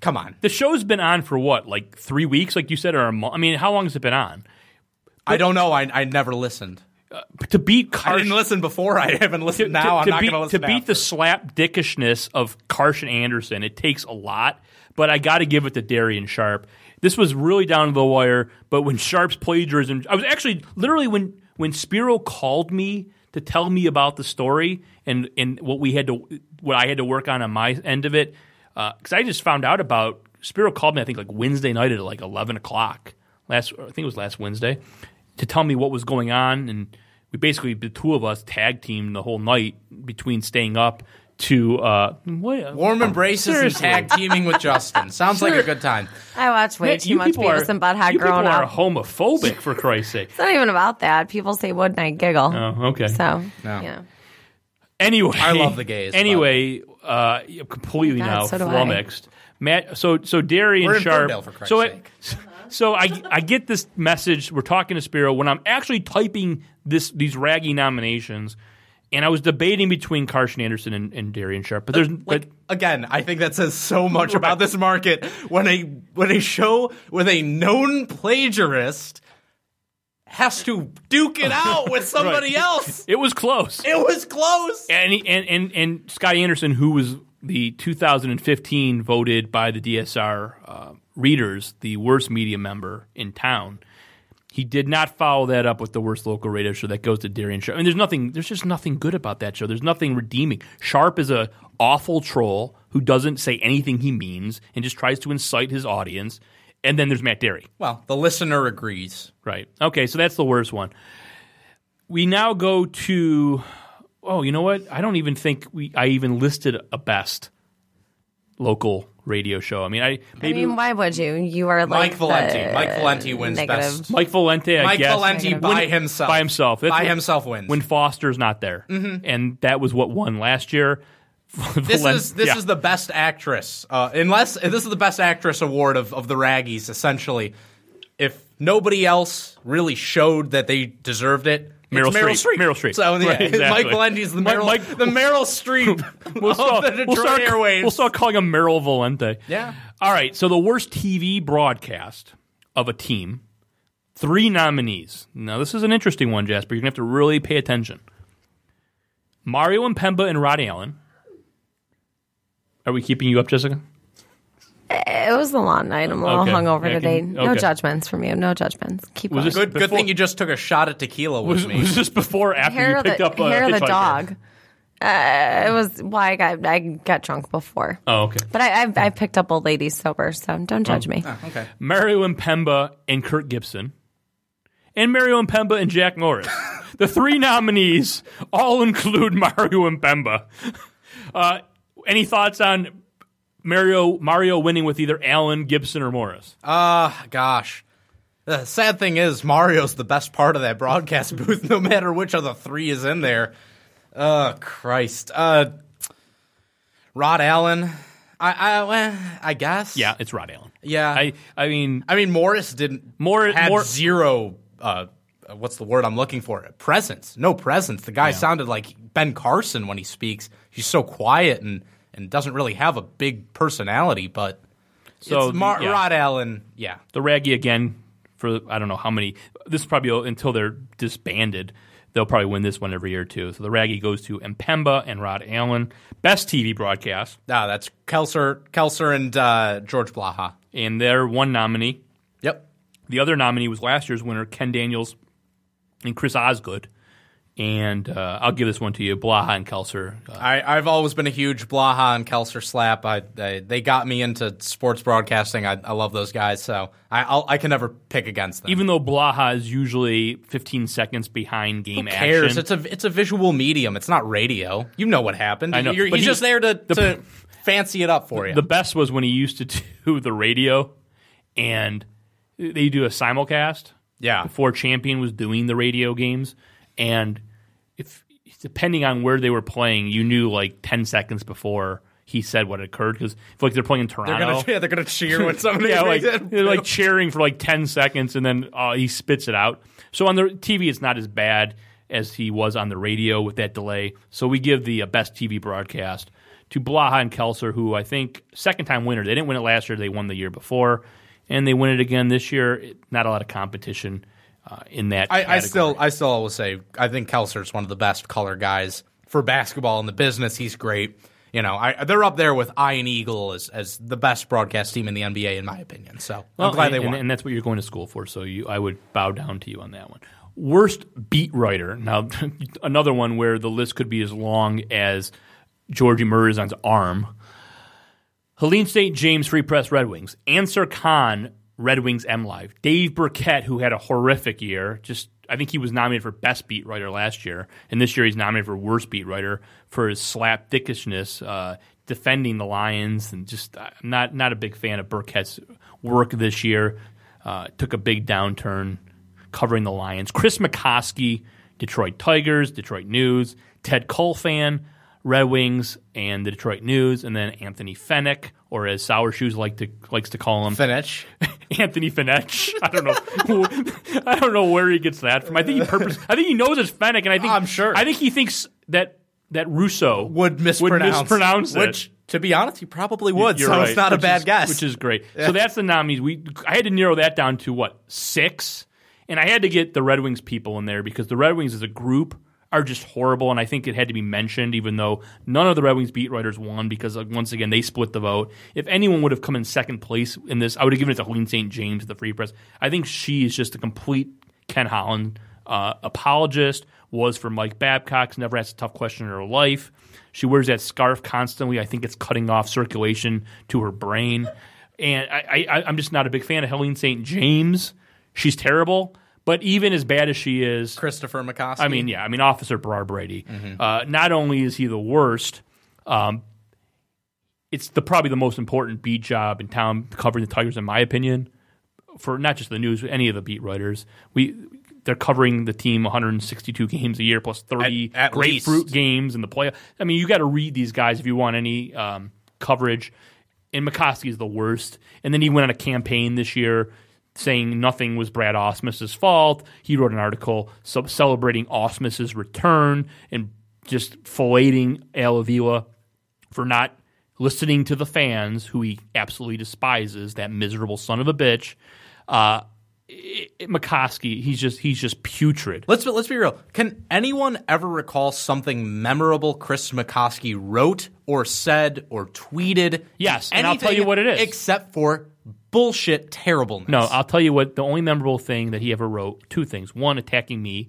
[SPEAKER 4] Come on,
[SPEAKER 2] The show's been on for what, like three weeks, like you said, or a month? I mean, how long has it been on?
[SPEAKER 4] I don't know. I I never listened.
[SPEAKER 2] Uh, to beat
[SPEAKER 4] I didn't listen before. I haven't
[SPEAKER 2] to,
[SPEAKER 4] listened now. I'm
[SPEAKER 2] to
[SPEAKER 4] not gonna listen
[SPEAKER 2] to beat the slap dickishness of Karsh and Anderson, it takes a lot. But I got to give it to Dery and Sharp. This was really down to the wire. But when Sharp's plagiarism, I was actually literally when when Spiro called me to tell me about the story and and what we had to what I had to work on on my end of it uh, because I just found out about Spiro called me I think like Wednesday night at like eleven o'clock last I think it was last Wednesday to tell me what was going on and we basically the two of us tag teamed the whole night between staying up to uh what,
[SPEAKER 4] Warm embraces and tag teaming with Justin. Sounds like a good time.
[SPEAKER 5] I watch way
[SPEAKER 2] Man,
[SPEAKER 5] too
[SPEAKER 2] you
[SPEAKER 5] much
[SPEAKER 2] people
[SPEAKER 5] Beavis
[SPEAKER 2] are,
[SPEAKER 5] and Butthead
[SPEAKER 2] you
[SPEAKER 5] growing
[SPEAKER 2] people are homophobic for Christ's sake.
[SPEAKER 5] It's not even about that. People say would and I giggle.
[SPEAKER 2] Oh, okay.
[SPEAKER 5] So
[SPEAKER 4] No.
[SPEAKER 5] yeah.
[SPEAKER 2] Anyway,
[SPEAKER 4] I love the gays,
[SPEAKER 2] Anyway, uh, completely
[SPEAKER 5] Oh, God,
[SPEAKER 2] now
[SPEAKER 5] so do I.
[SPEAKER 2] flummoxed. Matt, so so Dery and
[SPEAKER 4] We're in
[SPEAKER 2] Sharp.
[SPEAKER 4] Ferndale, for
[SPEAKER 2] so
[SPEAKER 4] sake.
[SPEAKER 2] so I I get this message. We're talking to Spiro when I'm actually typing this these raggy nominations, and I was debating between Karsh and Anderson and, and Dery and Sharp. But there's
[SPEAKER 4] like
[SPEAKER 2] but
[SPEAKER 4] again, I think that says so much about this market when a when a show with a known plagiarist has to duke it out with somebody
[SPEAKER 2] Right.
[SPEAKER 4] else.
[SPEAKER 2] it was close.
[SPEAKER 4] It was close.
[SPEAKER 2] and, he- and and and Scott Anderson, who was the 2015 voted by the DSR uh, readers the worst media member in town, he did not follow that up with the worst local radio show that goes to Dery and Sharp. And there's nothing, there's just nothing good about that show. There's nothing redeeming. Sharp is a awful troll who doesn't say anything he means and just tries to incite his audience. And then there's Matt Dery.
[SPEAKER 4] Well, the listener agrees.
[SPEAKER 2] Right. Okay, so that's the worst one. We now go to oh, you know what? I don't even think we I even listed a best local radio show. I mean, I
[SPEAKER 5] I
[SPEAKER 2] maybe
[SPEAKER 5] mean, why would you? You are like
[SPEAKER 4] Mike Valenti.
[SPEAKER 5] the
[SPEAKER 4] Mike Valenti wins
[SPEAKER 5] negative.
[SPEAKER 4] best.
[SPEAKER 2] Mike Valenti. I
[SPEAKER 4] Mike
[SPEAKER 2] guess,
[SPEAKER 4] Valenti
[SPEAKER 5] Negative.
[SPEAKER 4] by
[SPEAKER 2] When-
[SPEAKER 4] himself.
[SPEAKER 2] by himself. That's
[SPEAKER 4] by
[SPEAKER 2] what-
[SPEAKER 4] himself wins.
[SPEAKER 2] when Foster's not there, mm-hmm. and that was what won last year.
[SPEAKER 4] this
[SPEAKER 2] Valen-
[SPEAKER 4] is this
[SPEAKER 2] yeah.
[SPEAKER 4] is the best actress. Uh, unless this is the best actress award of, of the Raggies. Essentially, if nobody else really showed that they deserved it.
[SPEAKER 2] Meryl
[SPEAKER 4] Meryl
[SPEAKER 2] Streep. Meryl Streep.
[SPEAKER 4] So yeah,
[SPEAKER 2] Right, exactly.
[SPEAKER 4] Mike Valenti's the Meryl,
[SPEAKER 2] Mike-
[SPEAKER 4] the Meryl Streep
[SPEAKER 2] We'll start,
[SPEAKER 4] the Detroit
[SPEAKER 2] we'll, start,
[SPEAKER 4] Airwaves.
[SPEAKER 2] we'll start calling him Meryl Valenti.
[SPEAKER 4] Yeah.
[SPEAKER 2] All right. So the worst TV broadcast of a team. Three nominees. Now this is an interesting one, Jasper. You're gonna have to really pay attention. Mario Impemba and Roddy Allen. Are we keeping you up, Jessica?
[SPEAKER 5] It was a long night. I'm a little
[SPEAKER 2] Okay.
[SPEAKER 5] hungover
[SPEAKER 2] Yeah,
[SPEAKER 5] today.
[SPEAKER 2] can-
[SPEAKER 5] No
[SPEAKER 2] okay.
[SPEAKER 5] judgments from you. No judgments. Keep
[SPEAKER 2] Was
[SPEAKER 5] going.
[SPEAKER 2] this-
[SPEAKER 4] good. Good
[SPEAKER 2] Before-
[SPEAKER 4] thing you just took a shot at tequila with
[SPEAKER 2] Was,
[SPEAKER 4] me.
[SPEAKER 2] was this before or after
[SPEAKER 5] hair
[SPEAKER 2] you
[SPEAKER 5] of
[SPEAKER 2] picked
[SPEAKER 5] the,
[SPEAKER 2] up uh,
[SPEAKER 5] hair of the
[SPEAKER 2] Hitchhiker?
[SPEAKER 5] dog. Uh, it was why I got I got drunk before.
[SPEAKER 2] Oh, okay.
[SPEAKER 5] But I, I've, I've picked up old ladies sober, so don't judge me.
[SPEAKER 4] okay.
[SPEAKER 2] Mario Impemba and Kirk Gibson, and Mario Impemba and Jack Morris. the three nominees all include Mario Impemba. Uh, any thoughts on Mario Mario winning with either Allen, Gibson, or Morris?
[SPEAKER 4] Ah, gosh. The sad thing is, Mario's the best part of that broadcast booth, no matter which of the three is in there. Oh, Christ. Uh, Rod Allen. I, I, well, I guess.
[SPEAKER 2] yeah, it's Rod Allen.
[SPEAKER 4] Yeah.
[SPEAKER 2] I I mean
[SPEAKER 4] I mean, Morris didn't.
[SPEAKER 2] Morris
[SPEAKER 4] had
[SPEAKER 2] more-
[SPEAKER 4] zero. Uh, what's the word I'm looking for? Presence. No presence. The guy sounded like Ben Carson when he speaks. He's so quiet and and doesn't really have a big personality. But
[SPEAKER 2] So,
[SPEAKER 4] it's Mar-
[SPEAKER 2] yeah.
[SPEAKER 4] Rod Allen. Yeah.
[SPEAKER 2] the Raggy again for I don't know how many. This is probably until they're disbanded. They'll probably win this one every year too. So the Raggy goes to Impemba and Rod Allen. Best TV broadcast.
[SPEAKER 4] Ah, that's Kelser, Kelser, and uh, George Blaha.
[SPEAKER 2] and they're one nominee.
[SPEAKER 4] Yep.
[SPEAKER 2] The other nominee was last year's winner, Ken Daniels and Chris Osgood. And uh, I'll give this one to you, Blaha and Kelser. Uh,
[SPEAKER 4] I, I've always been a huge Blaha and Kelser slap. I, I they got me into sports broadcasting. I, I love those guys, so I I'll, I can never pick against them.
[SPEAKER 2] even though Blaha is usually 15 seconds behind game
[SPEAKER 4] Who cares?
[SPEAKER 2] action.
[SPEAKER 4] It's a it's a visual medium. It's not radio. You know what happened.
[SPEAKER 2] I know,
[SPEAKER 4] You're, he's
[SPEAKER 2] he-
[SPEAKER 4] just there to,
[SPEAKER 2] the-
[SPEAKER 4] to fancy it up for you.
[SPEAKER 2] the best was when he used to do the radio, and they do a simulcast.
[SPEAKER 4] yeah.
[SPEAKER 2] before Champion was doing the radio games, and if depending on where they were playing, you knew like ten seconds before he said what occurred because like they're playing in Toronto.
[SPEAKER 4] They're gonna yeah, they're gonna cheer when somebody
[SPEAKER 2] yeah, like they're like cheering for like ten seconds, and then uh, he spits it out. So on the TV, it's not as bad as he was on the radio with that delay. So we give the uh, best TV broadcast to Blaha and Kelser, who I think second time winner. They didn't win it last year; they won the year before, and they win it again this year. Not a lot of competition uh, in that.
[SPEAKER 4] I, I still I still always say I think Kelser's one of the best color guys for basketball in the business. He's great. You know, I, they're up there with Iron Eagle as, as the best broadcast team in the NBA, in my opinion. So
[SPEAKER 2] Well,
[SPEAKER 4] I'm glad
[SPEAKER 2] and,
[SPEAKER 4] they
[SPEAKER 2] and-
[SPEAKER 4] won.
[SPEAKER 2] and that's what you're going to school for. So you, I would bow down to you on that one. Worst beat writer. Now, another one where the list could be as long as Georgie Murray's arm. Helene St. James Free Press Red Wings. Ansar Khan Red Wings M Live. Dave Birkett, who had a horrific year. Just I think he was nominated for best beat writer last year, and this year he's nominated for worst beat writer for his slapdickishness, uh, defending the Lions, and just uh, not not a big fan of Birkett's work this year. Uh, took a big downturn covering the Lions. Chris McCosky, Detroit Tigers, Detroit News, Ted Kulfan, Red Wings, and the Detroit News, and then Anthony Fenech, or as Sour Shoes like to likes to call him,
[SPEAKER 4] Finish.
[SPEAKER 2] Anthony Fenech. I don't know. I don't know where he gets that from. I think he purpose. I think he knows it's Fennec, and I think
[SPEAKER 4] I'm sure.
[SPEAKER 2] I think he thinks that that Russo
[SPEAKER 4] Would mispronounce.
[SPEAKER 2] mispronounce it.
[SPEAKER 4] Which, to be honest, he probably would.
[SPEAKER 2] You're
[SPEAKER 4] so
[SPEAKER 2] right,
[SPEAKER 4] it's not a bad
[SPEAKER 2] is-
[SPEAKER 4] guess.
[SPEAKER 2] which is great. So that's the nominees. We I had to narrow that down to what six, and I had to get the Red Wings people in there because the Red Wings is a group are just horrible, and I think it had to be mentioned, even though none of the Red Wings beat writers won because like, once again they split the vote. If anyone would have come in second place in this, I would have given it to Helene St. James, of the Free Press. I think she is just a complete Ken Holland uh, apologist. Was for Mike Babcock's never asked a tough question in her life. She wears that scarf constantly. I think it's cutting off circulation to her brain. And I, I, I'm just not a big fan of Helene St. James. She's terrible, But even as bad as she is,
[SPEAKER 4] Christopher McCosky.
[SPEAKER 2] I mean, yeah, I mean, Officer Brar Brady.
[SPEAKER 4] Mm-hmm.
[SPEAKER 2] Uh, not only is he the worst, um, it's the probably the most important beat job in town covering the Tigers, in my opinion. For not just the news, any of the beat writers, we they're covering the team 162 games a year plus 30
[SPEAKER 4] At- at
[SPEAKER 2] grapefruit
[SPEAKER 4] least.
[SPEAKER 2] games in the play. I mean, you got to read these guys if you want any um, coverage. And McCosky is the worst. And then he went on a campaign this year saying nothing was Brad Ausmus's fault. He wrote an article celebrating Ausmus's return and just filleting Al Avila for not listening to the fans, who he absolutely despises, that miserable son of a bitch. Uh, McCosky, he's just he's just putrid.
[SPEAKER 4] Let's be, let's be real. Can anyone ever recall something memorable Chris McCosky wrote or said or tweeted?
[SPEAKER 2] Yes, and I'll tell you what it is.
[SPEAKER 4] Except for bullshit terribleness.
[SPEAKER 2] No, I'll tell you what. The only memorable thing that he ever wrote: two things. One, attacking me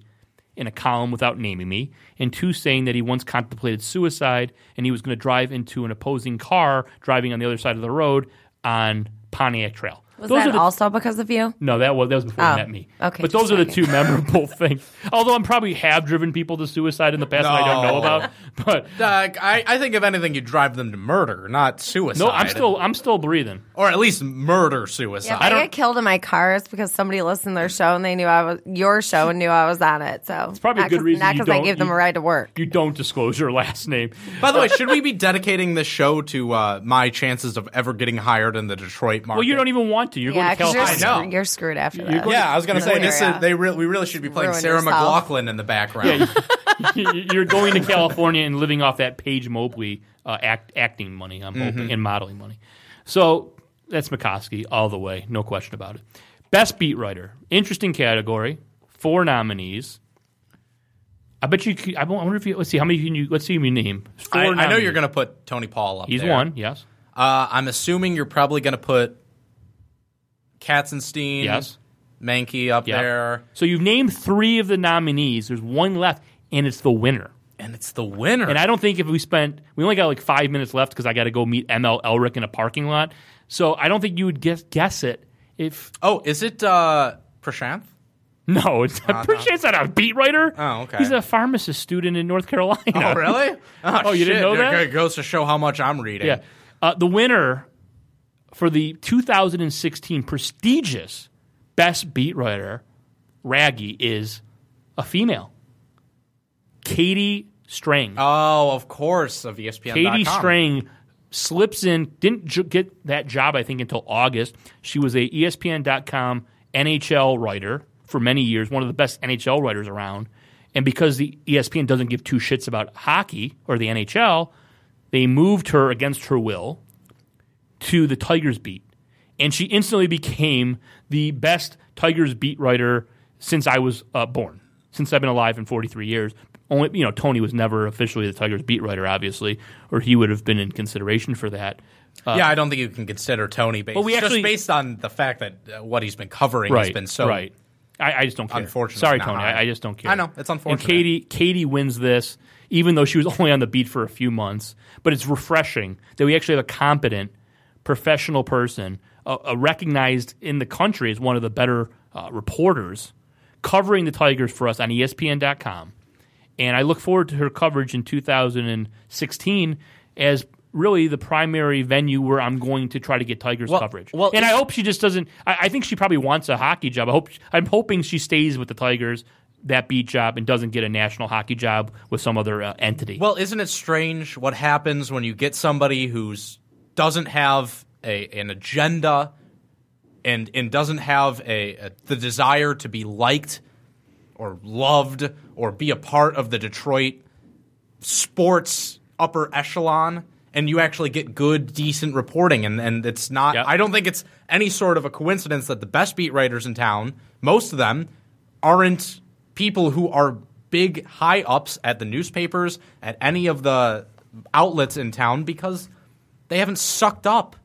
[SPEAKER 2] in a column without naming me, and two, saying that he once contemplated suicide and he was going to drive into an opposing car driving on the other side of the road on Pontiac Trail.
[SPEAKER 5] Was
[SPEAKER 2] Those
[SPEAKER 5] that
[SPEAKER 2] are the,
[SPEAKER 5] also because of you?
[SPEAKER 2] No, that was that was before
[SPEAKER 5] Oh,
[SPEAKER 2] he met me.
[SPEAKER 5] okay,
[SPEAKER 2] but those
[SPEAKER 5] just
[SPEAKER 2] are the two memorable things. Although I'm probably have driven people to suicide in the past that I don't know about. But
[SPEAKER 4] Doug, I, I think if anything, you drive them to murder, not suicide.
[SPEAKER 2] no, I'm still I'm still breathing.
[SPEAKER 4] or at least murder suicide.
[SPEAKER 5] Yeah, if I,
[SPEAKER 2] don't-
[SPEAKER 5] get killed in my car, it's because somebody listened to their show and they knew I was your show and knew I was on it. So it's
[SPEAKER 2] probably a good reason
[SPEAKER 5] Not because I gave them
[SPEAKER 2] you-
[SPEAKER 5] a ride to work.
[SPEAKER 2] You don't disclose your last name.
[SPEAKER 4] By the way, should we be dedicating this show to uh, my chances of ever getting hired in the Detroit market?
[SPEAKER 2] Well, you don't even want to. You're
[SPEAKER 5] Yeah,
[SPEAKER 2] going to
[SPEAKER 5] because you're,
[SPEAKER 4] I know.
[SPEAKER 5] screwed- you're screwed after that.
[SPEAKER 4] Yeah, I was gonna say this. Is, they really, we really should be playing
[SPEAKER 5] Ruin
[SPEAKER 4] Sarah
[SPEAKER 5] yourself.
[SPEAKER 4] McLaughlin in the background.
[SPEAKER 2] You're going to California and living off that Paige Mobley uh, act, acting money, I'm hoping, and modeling money. So that's McCosky all the way, no question about it. Best beat writer, interesting category, four nominees. I bet you. I wonder if you. Let's see how many can you. Let's see how you name. Four
[SPEAKER 4] I, I know you're going to put Tony Paul up.
[SPEAKER 2] He's
[SPEAKER 4] there.
[SPEAKER 2] one. Yes.
[SPEAKER 4] Uh, I'm assuming you're probably going to put Katzenstein,
[SPEAKER 2] Yes.
[SPEAKER 4] Meinke up
[SPEAKER 2] Yep.
[SPEAKER 4] there,
[SPEAKER 2] So you've named three of the nominees. There's one left, and it's the winner.
[SPEAKER 4] and it's the winner.
[SPEAKER 2] And I don't think if we spent, we only got like five minutes left because I got to go meet ML Elrick in a parking lot. So I don't think you would guess guess it if
[SPEAKER 4] oh, is it uh, Prashanth?
[SPEAKER 2] no. It's I'm pretty not a beat writer.
[SPEAKER 4] Oh, okay.
[SPEAKER 2] He's a pharmacist student in North Carolina.
[SPEAKER 4] Oh, really? Oh,
[SPEAKER 2] you didn't know that?
[SPEAKER 4] It goes to show how much I'm reading.
[SPEAKER 2] Yeah. Uh, the winner for the 2016 prestigious Best Beat Writer, Raggy, is a female. Katie Strang.
[SPEAKER 4] Oh, of course, of ESPN.
[SPEAKER 2] Katie Strang slips in, didn't j- get that job, I think, until August. She was a ESPN.com NHL writer for many years, one of the best NHL writers around. And because the ESPN doesn't give two shits about hockey or the NHL, they moved her against her will to the Tigers beat. And she instantly became the best Tigers beat writer since I was uh, born, since I've been alive in 43 years. Only, you know, Tony was never officially the Tigers beat writer, obviously, or he would have been in consideration for that.
[SPEAKER 4] yeah, I don't think you can consider Tony based
[SPEAKER 2] Well, we actually-
[SPEAKER 4] just based on the fact that uh, what he's been covering has been so
[SPEAKER 2] right. I, I just don't care.
[SPEAKER 4] Unfortunately,
[SPEAKER 2] Sorry, Tony. I, I just don't care.
[SPEAKER 4] I know, it's unfortunate.
[SPEAKER 2] And Katie, Katie wins this, even though she was only on the beat for a few months. But it's refreshing that we actually have a competent, professional person, uh, uh, recognized in the country as one of the better uh, reporters, covering the Tigers for us on ESPN.com. And I look forward to her coverage in 2016 as really the primary venue where I'm going to try to get Tigers
[SPEAKER 4] Well-
[SPEAKER 2] coverage.
[SPEAKER 4] well,
[SPEAKER 2] and I hope she just doesn't. I, I think she probably wants a hockey job. I hope I'm hoping she stays with the Tigers that beat job and doesn't get a national hockey job with some other uh, entity.
[SPEAKER 4] Well, isn't it strange what happens when you get somebody who's doesn't have a an agenda and and doesn't have a, a the desire to be liked or loved or be a part of the Detroit sports upper echelon and you actually get good decent reporting and and it's not
[SPEAKER 2] Yep.
[SPEAKER 4] I don't think it's any sort of a coincidence that the best beat writers in town most of them aren't people who are big high ups at the newspapers at any of the outlets in town because they haven't sucked up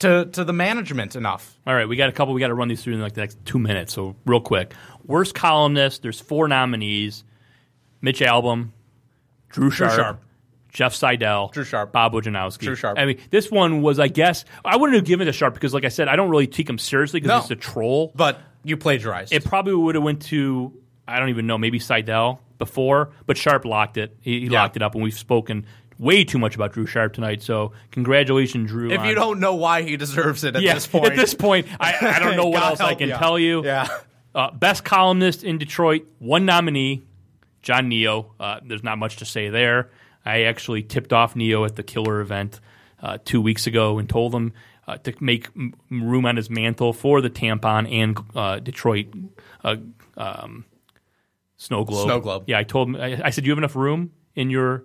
[SPEAKER 4] to to the management enough.
[SPEAKER 2] All right, we got a couple. We got to run these through in like the next two minutes. So real quick, worst columnist. There's four nominees: Mitch Albom, Drew Sharp,
[SPEAKER 4] Sharp.
[SPEAKER 2] Jeff Seidel,
[SPEAKER 4] Drew Sharp.
[SPEAKER 2] Bob Wojnowski.
[SPEAKER 4] Drew Sharp.
[SPEAKER 2] I mean, this one was, I guess, I wouldn't have given it to Sharp because, like I said, I don't really take him seriously because
[SPEAKER 4] No.
[SPEAKER 2] he's a troll.
[SPEAKER 4] But You plagiarized.
[SPEAKER 2] It probably would have went to I don't even know, maybe Seidel before, but Sharp locked it. He, he
[SPEAKER 4] Yeah.
[SPEAKER 2] locked it up, and we've spoken way too much about Drew Sharp tonight. So congratulations, Drew.
[SPEAKER 4] if you don't know why he deserves it at
[SPEAKER 2] yeah,
[SPEAKER 4] this point,
[SPEAKER 2] at this point, I, I don't know what else I can
[SPEAKER 4] ya.
[SPEAKER 2] tell you.
[SPEAKER 4] Yeah.
[SPEAKER 2] Uh, best columnist in Detroit, one nominee, John Niyo. Uh, there's not much to say there. I actually tipped off Niyo at the Killer event uh, two weeks ago and told him uh, to make m- room on his mantle for the tampon and uh, Detroit uh, um, snow globe.
[SPEAKER 4] Snow globe.
[SPEAKER 2] Yeah, I told him. I, I said, "You have enough room in your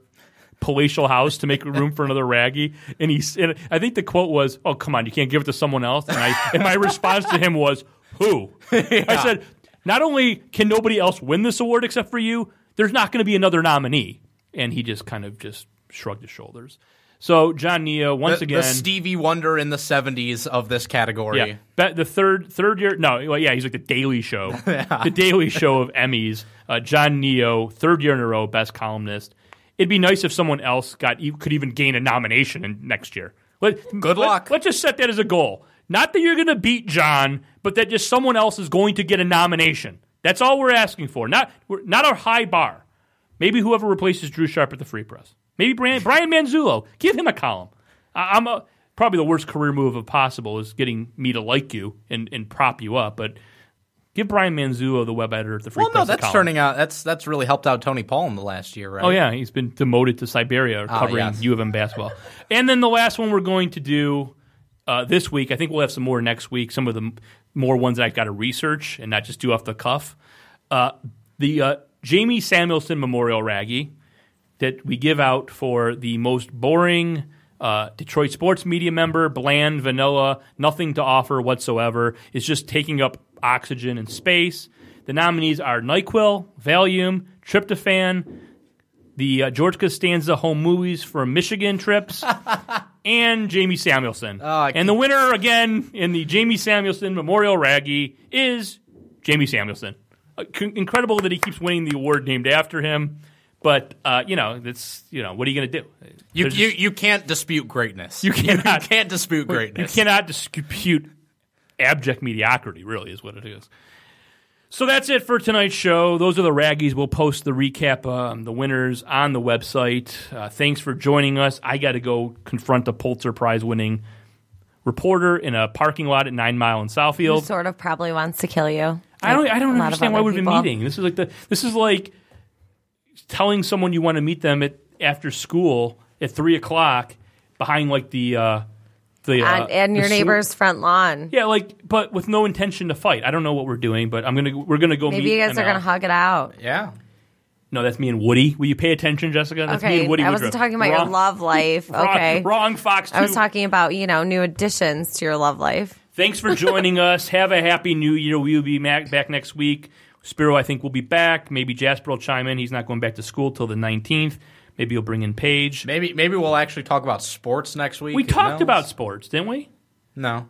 [SPEAKER 2] palatial house to make room for another raggy?" And he, and I think the quote was, "Oh, come on, you can't give it to someone else." And I, and my response to him was, "Who?" I said, "Not only can nobody else win this award except for you, there's not going to be another nominee." And he just kind of just shrugged his shoulders. So John Niyo once
[SPEAKER 4] the,
[SPEAKER 2] again,
[SPEAKER 4] the Stevie Wonder in the '70s of this category.
[SPEAKER 2] yeah, the third third year. No, well, yeah, he's like the Daily Show, the Daily Show of Emmys. Uh, John Niyo, third year in a row, best columnist. It'd be nice if someone else got could even gain a nomination in next year. Let,
[SPEAKER 4] Good luck.
[SPEAKER 2] Let's just set that as a goal. Not that you're going to beat John, but that just someone else is going to get a nomination. That's all we're asking for. Not we're, not a high bar. Maybe whoever replaces Drew Sharp at the Free Press. Maybe Brian, Brian Manzullo. Give him a column. I, I'm a, probably the worst career move of possible is getting me to like you and, and prop you up. But give Brian Manzullo, the web editor at the Free
[SPEAKER 4] Well, no, that's
[SPEAKER 2] column.
[SPEAKER 4] turning out. That's that's really helped out Tony Paul in the last year, right?
[SPEAKER 2] Oh yeah, he's been demoted to Siberia covering
[SPEAKER 4] yes.
[SPEAKER 2] U of M basketball. and then the last one we're going to do uh, this week. I think we'll have some more next week. Some of the m- more ones that I've got to research and not just do off the cuff. Uh, the uh, Jamie Samuelson Memorial Raggy that we give out for the most boring uh, Detroit sports media member, bland, vanilla, nothing to offer whatsoever. Is just taking up oxygen and space. The nominees are NyQuil, Valium, Tryptophan, the uh, George Costanza home movies for Michigan trips, and Jamie Samuelson.
[SPEAKER 4] I
[SPEAKER 2] and the winner again in the Jamie Samuelson Memorial Raggy is Jamie Samuelson. Uh, c- incredible that he keeps winning the award named after him. But uh, you know, that's you know, what are you going to do?
[SPEAKER 4] You,
[SPEAKER 2] There's
[SPEAKER 4] you
[SPEAKER 2] just-
[SPEAKER 4] you can't dispute greatness.
[SPEAKER 2] You cannot.
[SPEAKER 4] you can't dispute
[SPEAKER 2] you
[SPEAKER 4] greatness.
[SPEAKER 2] cannot dispute abject mediocrity. Really, is what it is. So that's it for tonight's show. Those are the raggies. We'll post the recap, um, the winners on the website. Uh, thanks for joining us. I got to go confront a Pulitzer Prize winning reporter in a parking lot at Nine Mile in
[SPEAKER 5] Who
[SPEAKER 2] Southfield.
[SPEAKER 5] sort of probably wants to kill you.
[SPEAKER 2] I don't. I don't
[SPEAKER 5] A lot of
[SPEAKER 2] understand why we've been meeting. This is like the. This is like telling someone you want to meet them at after school at three o'clock behind like the uh, the uh,
[SPEAKER 5] And, and your
[SPEAKER 2] the sw-
[SPEAKER 5] neighbor's front lawn.
[SPEAKER 2] Yeah, like but with no intention to fight. I don't know what we're doing, but I'm gonna we're gonna go
[SPEAKER 5] Maybe
[SPEAKER 2] meet.
[SPEAKER 5] you guys are going to hug it out.
[SPEAKER 4] yeah.
[SPEAKER 2] No, that's me and Woody. Will you pay attention, Jessica? That's me and Woody.
[SPEAKER 5] I wasn't
[SPEAKER 2] Woodruff.
[SPEAKER 5] talking about your love life. Okay,
[SPEAKER 2] wrong, Fox.
[SPEAKER 5] I was talking about you know new additions to your love life.
[SPEAKER 2] Thanks for joining us. Have a happy new year. We will be back next week. Spiro, I think, will be back. Maybe Jasper will chime in. He's not going back to school till the 19th. Maybe you'll bring in Paige.
[SPEAKER 4] Maybe maybe we'll actually talk about sports next week.
[SPEAKER 2] We talked about sports, didn't we?
[SPEAKER 4] no.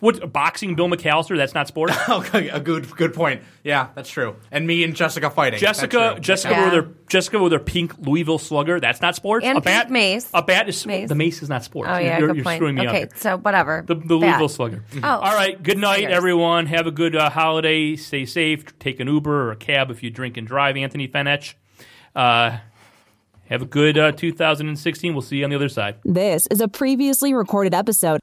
[SPEAKER 2] What boxing? Bill McAllister? That's not sports.
[SPEAKER 4] Okay, a good good point. Yeah, that's true. And me and Jessica fighting.
[SPEAKER 2] Jessica, Jessica
[SPEAKER 5] Yeah.
[SPEAKER 2] with her Jessica with her pink Louisville Slugger. That's not sports.
[SPEAKER 5] And
[SPEAKER 2] a bat,
[SPEAKER 5] mace.
[SPEAKER 2] A bat is
[SPEAKER 5] Mace.
[SPEAKER 2] the mace is not sports.
[SPEAKER 5] Oh yeah,
[SPEAKER 2] you're,
[SPEAKER 5] good
[SPEAKER 2] you're
[SPEAKER 5] point.
[SPEAKER 2] screwing me
[SPEAKER 5] okay,
[SPEAKER 2] up.
[SPEAKER 5] so whatever.
[SPEAKER 2] The, the Louisville Slugger.
[SPEAKER 5] Oh,
[SPEAKER 2] All right. Good night,
[SPEAKER 5] Sluggers.
[SPEAKER 2] everyone. Have a good uh, holiday. Stay safe. Take an Uber or a cab if you drink and drive. Anthony Fenech. Uh, have a good uh, 2016. We'll see you on the other side.
[SPEAKER 1] This is a previously recorded episode